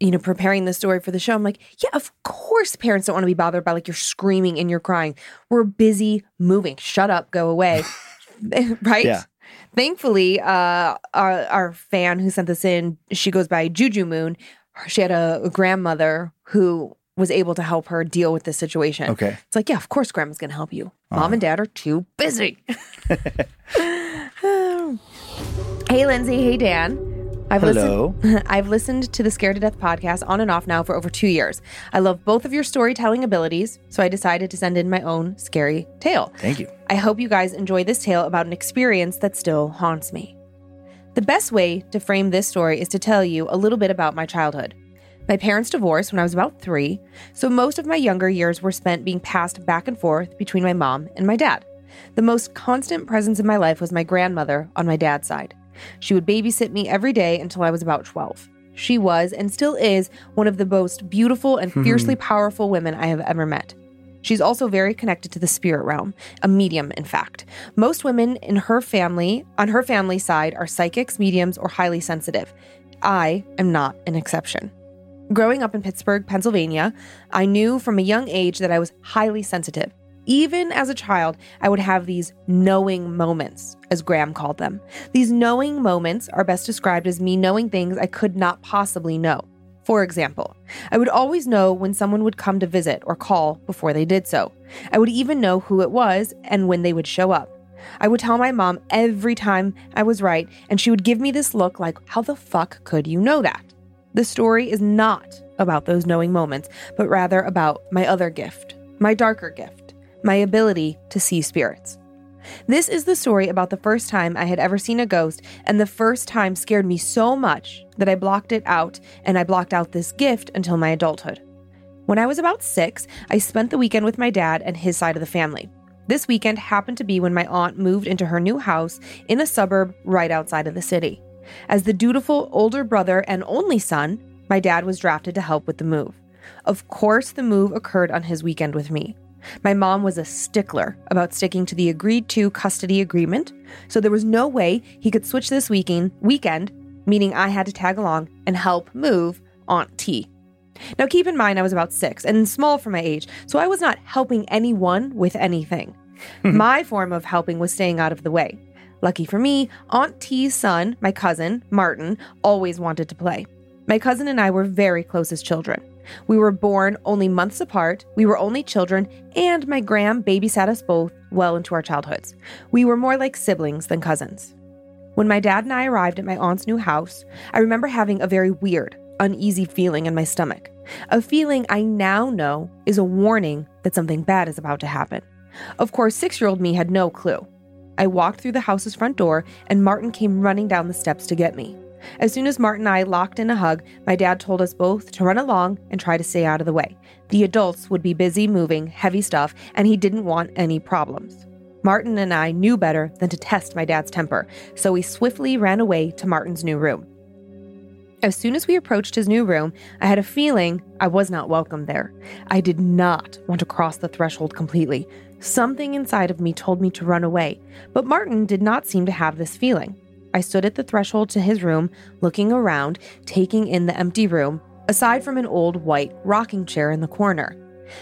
you know, preparing the story for the show, I'm like, yeah, of course parents don't want to be bothered by like you're screaming and you're crying. We're busy moving. Shut up, go away. *laughs* *laughs* right? Yeah. Thankfully, uh, our, our fan who sent this in, she goes by Juju Moon. She had a, a grandmother who was able to help her deal with this situation. Okay. It's like, yeah, of course, grandma's going to help you. Mom and dad are too busy. *laughs* *laughs* hey, Lindsay. Hey, Dan. I've Hello. listened. *laughs* I've listened to the Scared to Death podcast on and off now for over two years. I love both of your storytelling abilities, so I decided to send in my own scary tale. Thank you. I hope you guys enjoy this tale about an experience that still haunts me. The best way to frame this story is to tell you a little bit about my childhood. My parents divorced when I was about three, so most of my younger years were spent being passed back and forth between my mom and my dad. The most constant presence in my life was my grandmother on my dad's side. She would babysit me every day until I was about 12. She was, and still is, one of the most beautiful and hmm. fiercely powerful women I have ever met. She's also very connected to the spirit realm, a medium, in fact. Most women in her family, on her family side, are psychics, mediums, or highly sensitive. I am not an exception. Growing up in Pittsburgh, Pennsylvania, I knew from a young age that I was highly sensitive. Even as a child, I would have these knowing moments, as Gram called them. These knowing moments are best described as me knowing things I could not possibly know. For example, I would always know when someone would come to visit or call before they did so. I would even know who it was and when they would show up. I would tell my mom every time I was right, and she would give me this look like, How the fuck could you know that? The story is not about those knowing moments, but rather about my other gift, my darker gift, my ability to see spirits. This is the story about the first time I had ever seen a ghost, and the first time scared me so much that I blocked it out, and I blocked out this gift until my adulthood. When I was about six, I spent the weekend with my dad and his side of the family. This weekend happened to be when my aunt moved into her new house in a suburb right outside of the city. As the dutiful older brother and only son, my dad was drafted to help with the move. Of course, the move occurred on his weekend with me. My mom was a stickler about sticking to the agreed to custody agreement, so there was no way he could switch this weekend, weekend, meaning I had to tag along and help move Aunt T. Now, keep in mind, I was about six and small for my age, so I was not helping anyone with anything. *laughs* my form of helping was staying out of the way. Lucky for me, Aunt T's son, my cousin, Martin, always wanted to play. My cousin and I were very close as children. We were born only months apart, we were only children, and my gram babysat us both well into our childhoods. We were more like siblings than cousins. When my dad and I arrived at my aunt's new house, I remember having a very weird, uneasy feeling in my stomach. A feeling I now know is a warning that something bad is about to happen. Of course, six year old me had no clue. I walked through the house's front door, and Martin came running down the steps to get me. As soon as Martin and I locked in a hug, my dad told us both to run along and try to stay out of the way. The adults would be busy moving heavy stuff, and he didn't want any problems. Martin and I knew better than to test my dad's temper, so we swiftly ran away to Martin's new room. As soon as we approached his new room, I had a feeling I was not welcome there. I did not want to cross the threshold completely. Something inside of me told me to run away, but Martin did not seem to have this feeling. I stood at the threshold to his room, looking around, taking in the empty room, aside from an old white rocking chair in the corner.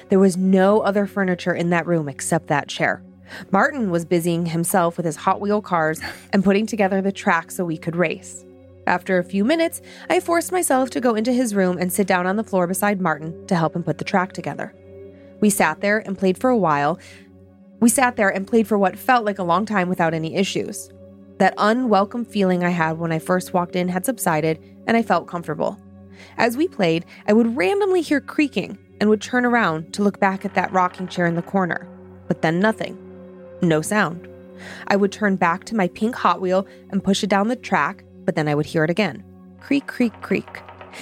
There was no other furniture in that room except that chair. Martin was busying himself with his Hot Wheel cars and putting together the track so we could race. After a few minutes, I forced myself to go into his room and sit down on the floor beside Martin to help him put the track together. We sat there and played for a while. We sat there and played for what felt like a long time without any issues. That unwelcome feeling I had when I first walked in had subsided, and I felt comfortable. As we played, I would randomly hear creaking and would turn around to look back at that rocking chair in the corner. But then nothing. No sound. I would turn back to my pink Hot Wheel and push it down the track, but then I would hear it again. Creak, creak, creak.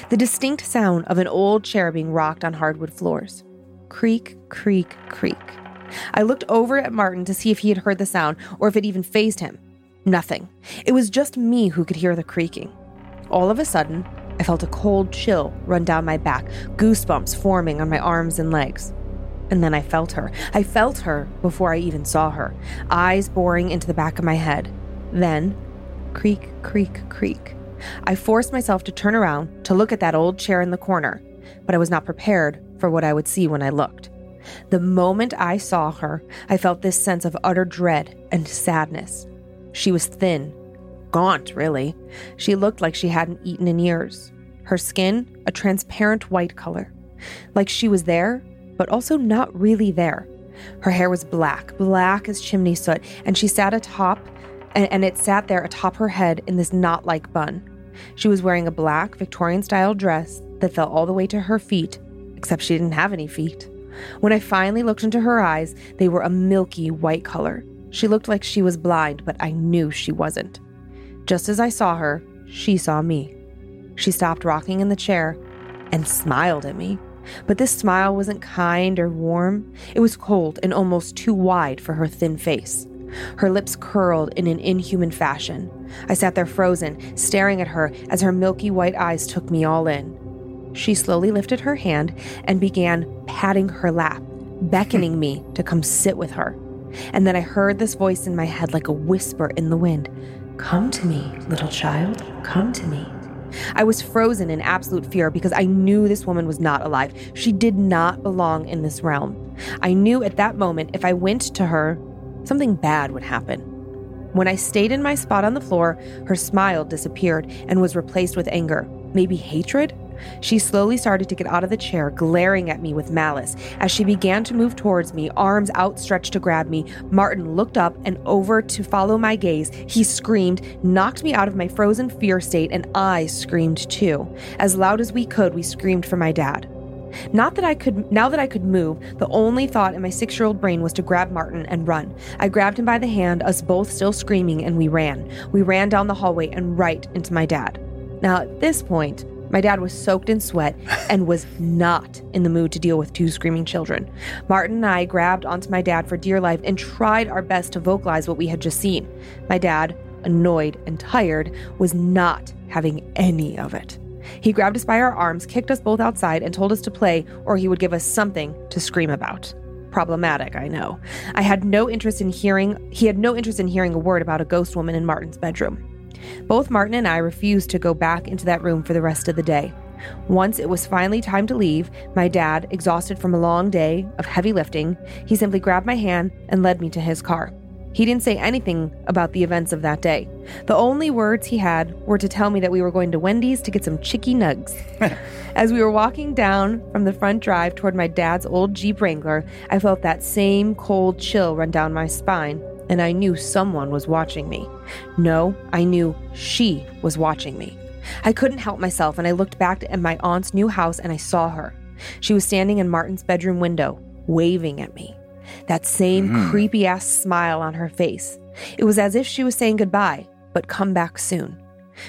The distinct sound of an old chair being rocked on hardwood floors. Creak, creak, creak. I looked over at Martin to see if he had heard the sound or if it even phased him. Nothing. It was just me who could hear the creaking. All of a sudden, I felt a cold chill run down my back, goosebumps forming on my arms and legs. And then I felt her. I felt her before I even saw her, eyes boring into the back of my head. Then, creak, creak, creak. I forced myself to turn around to look at that old chair in the corner, but I was not prepared for what I would see when I looked. The moment I saw her, I felt this sense of utter dread and sadness. She was thin, gaunt, really. She looked like she hadn't eaten in years. Her skin, a transparent white color. Like she was there, but also not really there. Her hair was black, black as chimney soot, and she sat atop, and, and it sat there atop her head in this knot like bun. She was wearing a black Victorian style dress that fell all the way to her feet, except she didn't have any feet. When I finally looked into her eyes, they were a milky white color. She looked like she was blind, but I knew she wasn't. Just as I saw her, she saw me. She stopped rocking in the chair and smiled at me. But this smile wasn't kind or warm. It was cold and almost too wide for her thin face. Her lips curled in an inhuman fashion. I sat there frozen, staring at her as her milky white eyes took me all in. She slowly lifted her hand and began patting her lap, beckoning *laughs* me to come sit with her. And then I heard this voice in my head like a whisper in the wind Come to me, little child, come to me. I was frozen in absolute fear because I knew this woman was not alive. She did not belong in this realm. I knew at that moment if I went to her, something bad would happen. When I stayed in my spot on the floor, her smile disappeared and was replaced with anger, maybe hatred. She slowly started to get out of the chair, glaring at me with malice. As she began to move towards me, arms outstretched to grab me, Martin looked up and over to follow my gaze. He screamed, knocked me out of my frozen fear state, and I screamed too. As loud as we could, we screamed for my dad. Not that I could, now that I could move, the only thought in my six year old brain was to grab Martin and run. I grabbed him by the hand, us both still screaming, and we ran. We ran down the hallway and right into my dad. Now, at this point, my dad was soaked in sweat and was not in the mood to deal with two screaming children. Martin and I grabbed onto my dad for dear life and tried our best to vocalize what we had just seen. My dad, annoyed and tired, was not having any of it. He grabbed us by our arms, kicked us both outside, and told us to play, or he would give us something to scream about. Problematic, I know. I had no interest in hearing, he had no interest in hearing a word about a ghost woman in Martin's bedroom. Both Martin and I refused to go back into that room for the rest of the day. Once it was finally time to leave, my dad, exhausted from a long day of heavy lifting, he simply grabbed my hand and led me to his car. He didn't say anything about the events of that day. The only words he had were to tell me that we were going to Wendy's to get some chicky nugs. *laughs* As we were walking down from the front drive toward my dad's old Jeep Wrangler, I felt that same cold chill run down my spine, and I knew someone was watching me. No, I knew she was watching me. I couldn't help myself, and I looked back at my aunt's new house and I saw her. She was standing in Martin's bedroom window, waving at me. That same mm-hmm. creepy ass smile on her face. It was as if she was saying goodbye, but come back soon.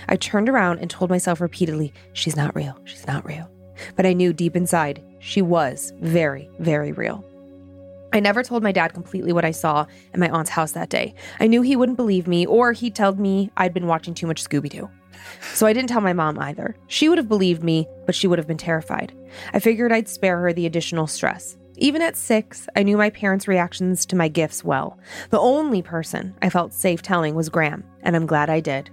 I turned around and told myself repeatedly, She's not real, she's not real. But I knew deep inside, she was very, very real. I never told my dad completely what I saw at my aunt's house that day. I knew he wouldn't believe me, or he'd tell me I'd been watching too much Scooby Doo. So I didn't tell my mom either. She would have believed me, but she would have been terrified. I figured I'd spare her the additional stress. Even at six, I knew my parents' reactions to my gifts well. The only person I felt safe telling was Gram, and I'm glad I did.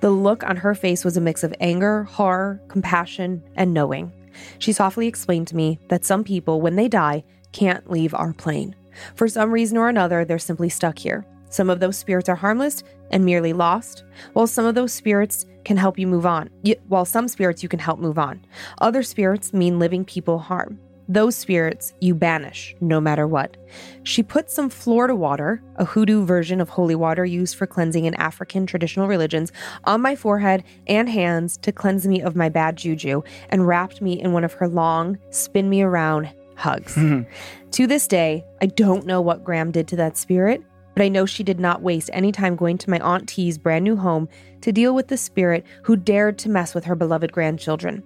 The look on her face was a mix of anger, horror, compassion, and knowing. She softly explained to me that some people, when they die, can't leave our plane. For some reason or another, they're simply stuck here. Some of those spirits are harmless and merely lost, while some of those spirits can help you move on. While some spirits you can help move on. Other spirits mean living people harm. those spirits you banish no matter what. She put some Florida water, a hoodoo version of holy water used for cleansing in African traditional religions, on my forehead and hands to cleanse me of my bad juju and wrapped me in one of her long, spin me around hugs. Mm-hmm. to this day, I don't know what Gram did to that spirit, but I know she did not waste any time going to my Aunt T's brand new home to deal with the spirit who dared to mess with her beloved grandchildren.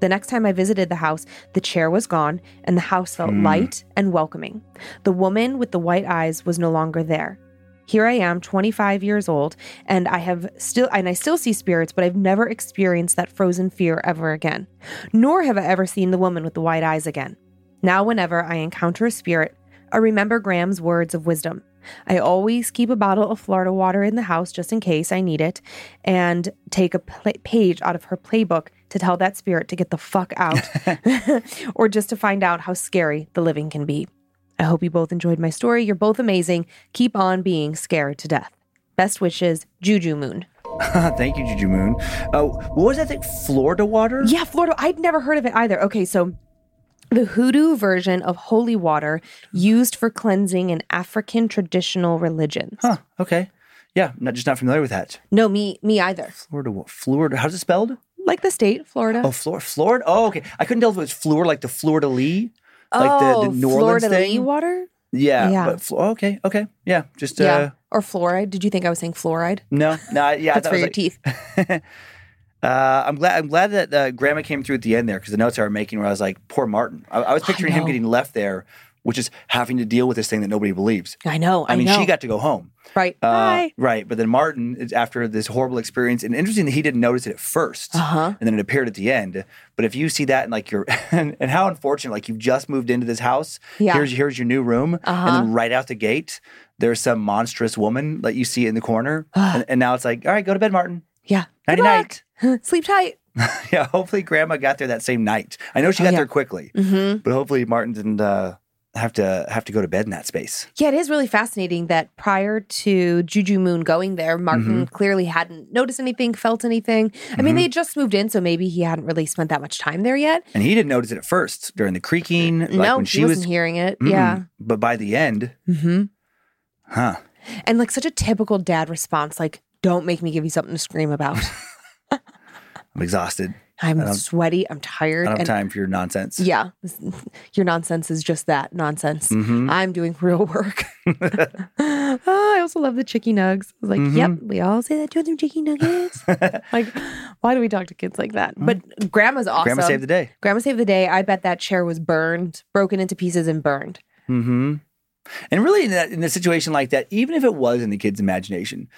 The next time I visited the house, the chair was gone and the house felt mm. light and welcoming. The woman with the white eyes was no longer there. Here I am, 25 years old, and I have still and I still see spirits, but I've never experienced that frozen fear ever again. Nor have I ever seen the woman with the white eyes again. Now whenever I encounter a spirit, I remember Gram's words of wisdom. I always keep a bottle of Florida water in the house just in case I need it, and take a pla page out of her playbook to tell that spirit to get the fuck out, *laughs* *laughs* or just to find out how scary the living can be. I hope you both enjoyed my story. You're both amazing. Keep on being scared to death. Best wishes, Juju Moon. *laughs* Thank you, Juju Moon. Oh, what was that thing? Florida water? Yeah, Florida. I'd never heard of it either. Okay, so the hoodoo version of holy water used for cleansing in African traditional religions. Huh. Okay. Yeah, not just not familiar with that. No, me me either. Florida, wa- Florida. How's it spelled? Like the state, Florida. Oh, Florida. Florida. Oh, okay. I couldn't tell if it was Fleur like the Florida Lee, like the, Oh, the New Orleans Florida thing. Lee water? Yeah. Yeah. But Flo- okay. Okay. Yeah. Just uh, yeah. Or fluoride. Did you think I was saying fluoride? no, no. Yeah. That's for your was teeth. *laughs* Uh, I'm glad. I'm glad that uh, Grandma came through at the end there because the notes I were making where I was like, poor Martin. I, I was picturing him getting left there, which is having to deal with this thing that nobody believes. I know. I, I mean, know. she got to go home. right. Uh, Bye. Right. But then Martin, after this horrible experience, and interesting that he didn't notice it at 1st Uh-huh. and then it appeared at the end. But if you see that and like you're, *laughs* and, and how unfortunate, like you've just moved into this house, Yeah. here's here's your new room, Uh-huh. and then right out the gate, there's some monstrous woman that you see in the corner, and, and now it's like, all right, go to bed, Martin. Yeah. Nighty Good night. *laughs* Sleep tight. *laughs* yeah, hopefully Grandma got there that same night. I know she got Oh, yeah. there quickly, Mm-hmm. but hopefully Martin didn't uh, have to have to go to bed in that space. Yeah, it is really fascinating that prior to Juju Moon going there, Martin Mm-hmm. clearly hadn't noticed anything, felt anything. I mean, they had just moved in, so maybe he hadn't really spent that much time there yet. And he didn't notice it at first during the creaking, like no, when he she wasn't was hearing it. Mm-mm. Yeah. But by the end, hmm huh? And like such a typical dad response, like, don't make me give you something to scream about. *laughs* I'm exhausted. I'm I don't- sweaty. I'm I tired. don't have time for your nonsense. yeah, your nonsense is just that nonsense. Mhm. I'm doing real work. oh, *laughs* *laughs* I also love the chicky nugs. I was like, yep, we all say that to them chicky nuggets. like, why do we talk to kids like that? But grandma's awesome. Grandma saved the day. Grandma saved the day. I bet that chair was burned, broken into pieces and burned. Mm-hmm. And really, in, that, in a situation like that, even if it was in the kid's imagination,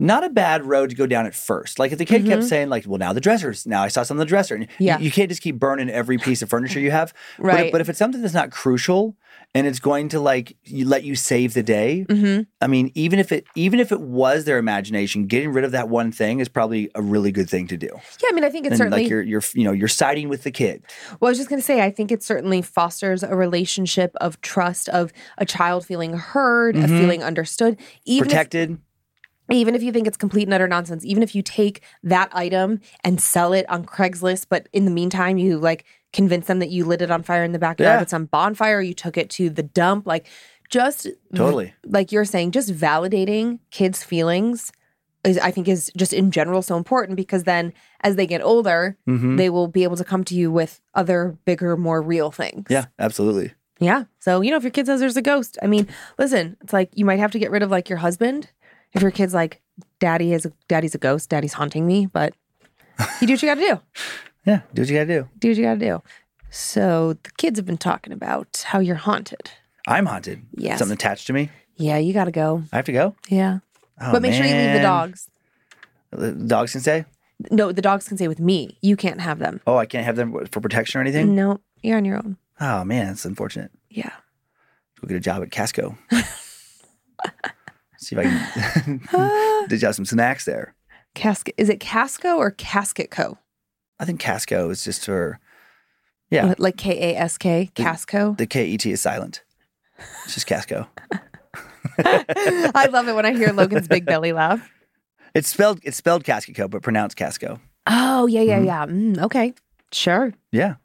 not a bad road to go down at first. Like if the kid kept saying, like, well, now the dressers, now I saw some of the dresser. And you- Mm-hmm. Yeah. you, can't just keep burning every piece of furniture you have. *laughs* But, Right. if, but if it's something that's not crucial and it's going to like you let you save the day, Mm-hmm. I mean, even if it even if it was their imagination, getting rid of that one thing is probably a really good thing to do. Yeah, I mean, I think it's and certainly. like you're you're you know you're siding with the kid. Well, I was just going to say, I think it certainly fosters a relationship of trust, of a child feeling heard, of feeling understood. Even if, Protected. Even if you think it's complete and utter nonsense, even if you take that item and sell it on Craigslist, but in the meantime, you like convince them that you lit it on fire in the backyard Yeah. with some bonfire, you took it to the dump, like just Totally. like you're saying, just validating kids' feelings is, I think, is just in general so important because then as they get older, Mhm. they will be able to come to you with other, bigger, more real things. Yeah, absolutely. Yeah. So, you know, if your kid says there's a ghost, I mean, listen, it's like you might have to get rid of like your husband. If your kid's like, daddy is a daddy's a ghost, daddy's haunting me, but you do what you gotta do. *laughs* Yeah, do what you gotta do. Do what you gotta do. So the kids have been talking about how you're haunted. I'm haunted. Yes. Something attached to me. Yeah, you gotta go. I have to go. Yeah. Oh, but make sure you leave the dogs. The dogs can stay. No, the dogs can stay with me. You can't have them. Oh, I can't have them for protection or anything. No, you're on your own. Oh man, that's unfortunate. Yeah. Go get a job at Casco. *laughs* See if I can *laughs* *laughs* dig out some snacks there. Casket is it Casco or Casket Co? I think Casco is just for yeah. Like K A S K, Casco. The K E T is silent. It's just Casco. *laughs* I love it when I hear Logan's big belly laugh. It's spelled it's spelled Casco, but pronounced Casco. Oh, yeah, yeah, yeah. Mm, okay. Sure. Yeah.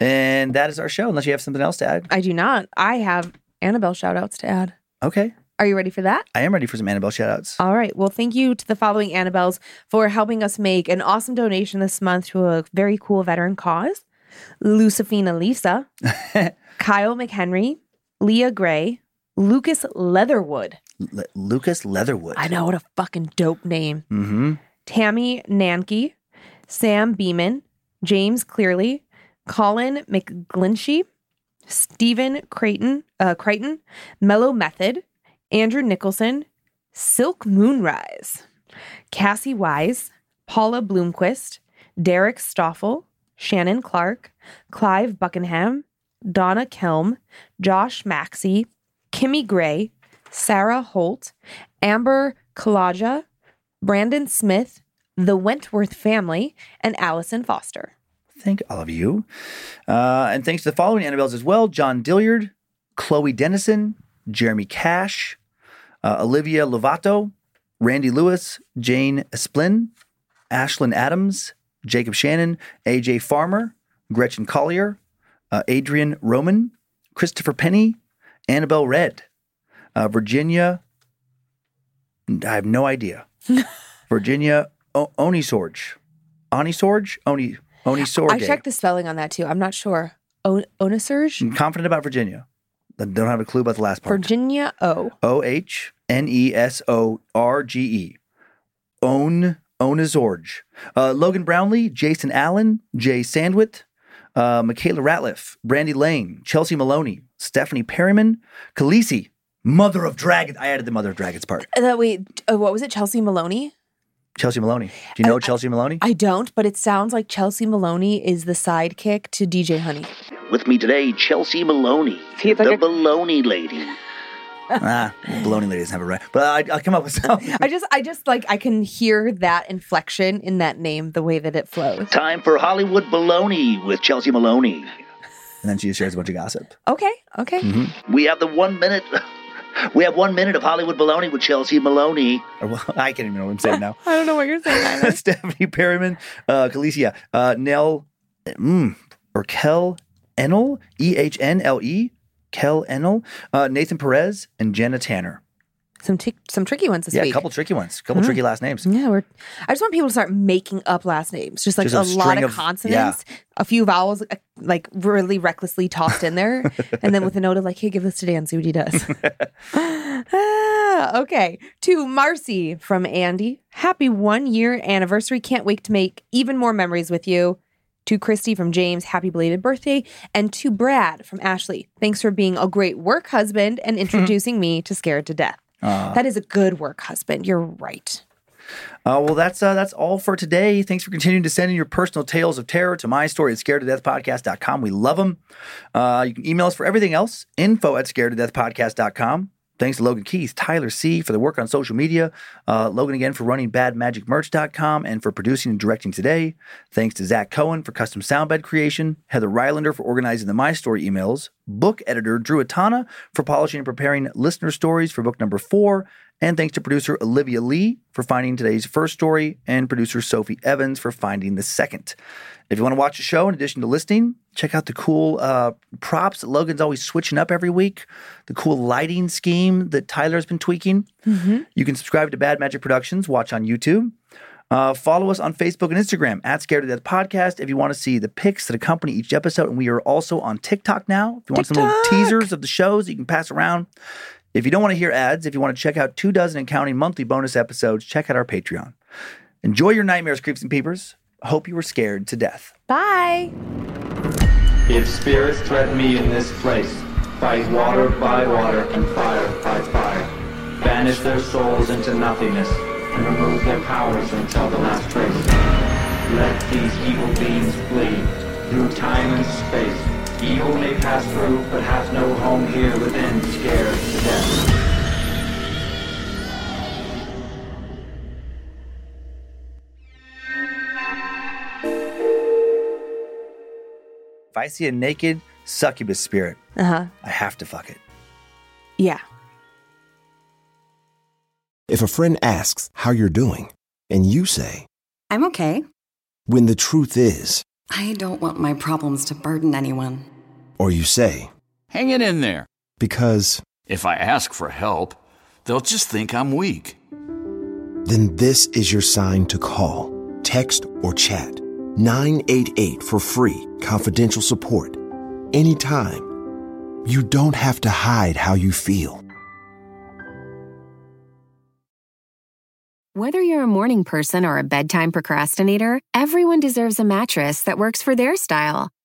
And that is our show, unless you have something else to add. I do not. I have Annabelle shout outs to add. Okay. Are you ready for that? I am ready for some Annabelle shout outs. All right. Well, thank you to the following Annabelles for helping us make an awesome donation this month to a very cool veteran cause. Lucifina Lisa, *laughs* Kyle McHenry, Leah Gray, Lucas Leatherwood. Lucas Leatherwood. I know what a fucking dope name. Mm-hmm. Tammy Nanke, Sam Beeman, James Clearly, Colin McGlinchey, Stephen Creighton, uh, Crichton, Mellow Method, Andrew Nicholson, Silk Moonrise, Cassie Wise, Paula Bloomquist, Derek Stoffel, Shannon Clark, Clive Buckingham, Donna Kelm, Josh Maxey, Kimmy Gray, Sarah Holt, Amber Kalaja, Brandon Smith, the Wentworth family, and Allison Foster. Thank all of you. Uh, and thanks to the following Annabelles as well John Dilliard, Chloe Dennison, Jeremy Cash, uh, Olivia Lovato, Randy Lewis, Jane Esplin, Ashlyn Adams, Jacob Shannon, AJ Farmer, Gretchen Collier, uh, Adrian Roman, Christopher Penny, Annabelle Red, uh, Virginia. I have no idea. *laughs* Virginia o- Onisorge. Onisorge? Oni Onisorge. I checked the spelling on that too. I'm not sure. O- Onasurge? I'm confident about Virginia. I don't have a clue about the last part. Virginia O. O H N E S O R G E. Own Onazorge. Uh, Logan Brownlee, Jason Allen, Jay Sandwit, uh, Michaela Ratliff, Brandy Lane, Chelsea Maloney, Stephanie Perryman, Khaleesi, Mother of Dragons. I added the Mother of Dragons part. Uh, That wait, uh, what was it? Chelsea Maloney? Chelsea Maloney. Do you know Chelsea Maloney? I don't, but it sounds like Chelsea Maloney is the sidekick to DJ Honey. With me today, Chelsea Maloney, See, like the a- baloney lady. *laughs* ah, Baloney lady doesn't have it right. But I, I'll come up with something. *laughs* I just, I just like I can hear that inflection in that name, the way that it flows. Time for Hollywood baloney with Chelsea Maloney. And then she just shares a bunch of gossip. Okay, okay. Mm-hmm. We have the one minute. *laughs* We have one minute of Hollywood baloney with Chelsea Maloney. Well, I can't even know what I'm saying now. I don't know what you're saying. either. Stephanie Perryman, uh, Khaleesi, uh, Nell, mm, or Kel Enel, E H N L E, Kel Enel, uh, Nathan Perez, and Jenna Tanner. some tick some tricky ones this yeah, a couple tricky ones, a couple Mm. tricky last names. Yeah, we're. I just want people to start making up last names, just like Just a a, lot of, consonants, a few vowels, uh, like really recklessly tossed in there, *laughs* and then with a note of like, "Hey, give this to Dan, see what he does." ah, *laughs* okay, to Marcy from Andy, happy one year anniversary! Can't wait to make even more memories with you. To Christy from James, happy belated birthday. And to Brad from Ashley, thanks for being a great work husband and introducing me to Scared to Death. that is a good work husband. You're right. Uh, well, that's uh, that's all for today. Thanks for continuing to send in your personal tales of terror to my story at scaredtodeathpodcast.com. We love them. Uh, you can email us for everything else, info at scaredtodeathpodcast.com. Thanks to Logan Keith, Tyler C. for the work on social media, uh, Logan again for running badmagicmerch.com and for producing and directing today. Thanks to Zach Cohen for custom soundbed creation, Heather Rylander for organizing the My Story emails, book editor Drew Atana for polishing and preparing listener stories for book number four, and thanks to producer Olivia Lee for finding today's first story, and producer Sophie Evans for finding the second. If you want to watch the show, in addition to listening, check out the cool uh, props that Logan's always switching up every week, the cool lighting scheme that Tyler's been tweaking. You can subscribe to Bad Magic Productions, watch on YouTube. Uh, follow us on Facebook and Instagram at Scared to Death Podcast if you want to see the pics that accompany each episode. And we are also on TikTok now. If you want some little teasers of the shows you can pass around. If you don't want to hear ads, if you want to check out two dozen and counting monthly bonus episodes, check out our Patreon. Enjoy your nightmares, creeps and peepers. Hope you were scared to death. Bye. If spirits threaten me in this place, fight water by water and fire by fire. Banish their souls into nothingness and remove their powers until the last trace. Let these evil beings flee through time and space. Evil may pass through, but has no home here within, scared to death. If I see a naked succubus spirit, Uh huh. I have to fuck it. Yeah. If a friend asks how you're doing, and you say, I'm okay. when the truth is, I don't want my problems to burden anyone. Or you say, Hang it in there. because If I ask for help, they'll just think I'm weak. then this is your sign to call, text, or chat 988 for free, confidential support. Anytime. You don't have to hide how you feel. Whether you're a morning person or a bedtime procrastinator, everyone deserves a mattress that works for their style.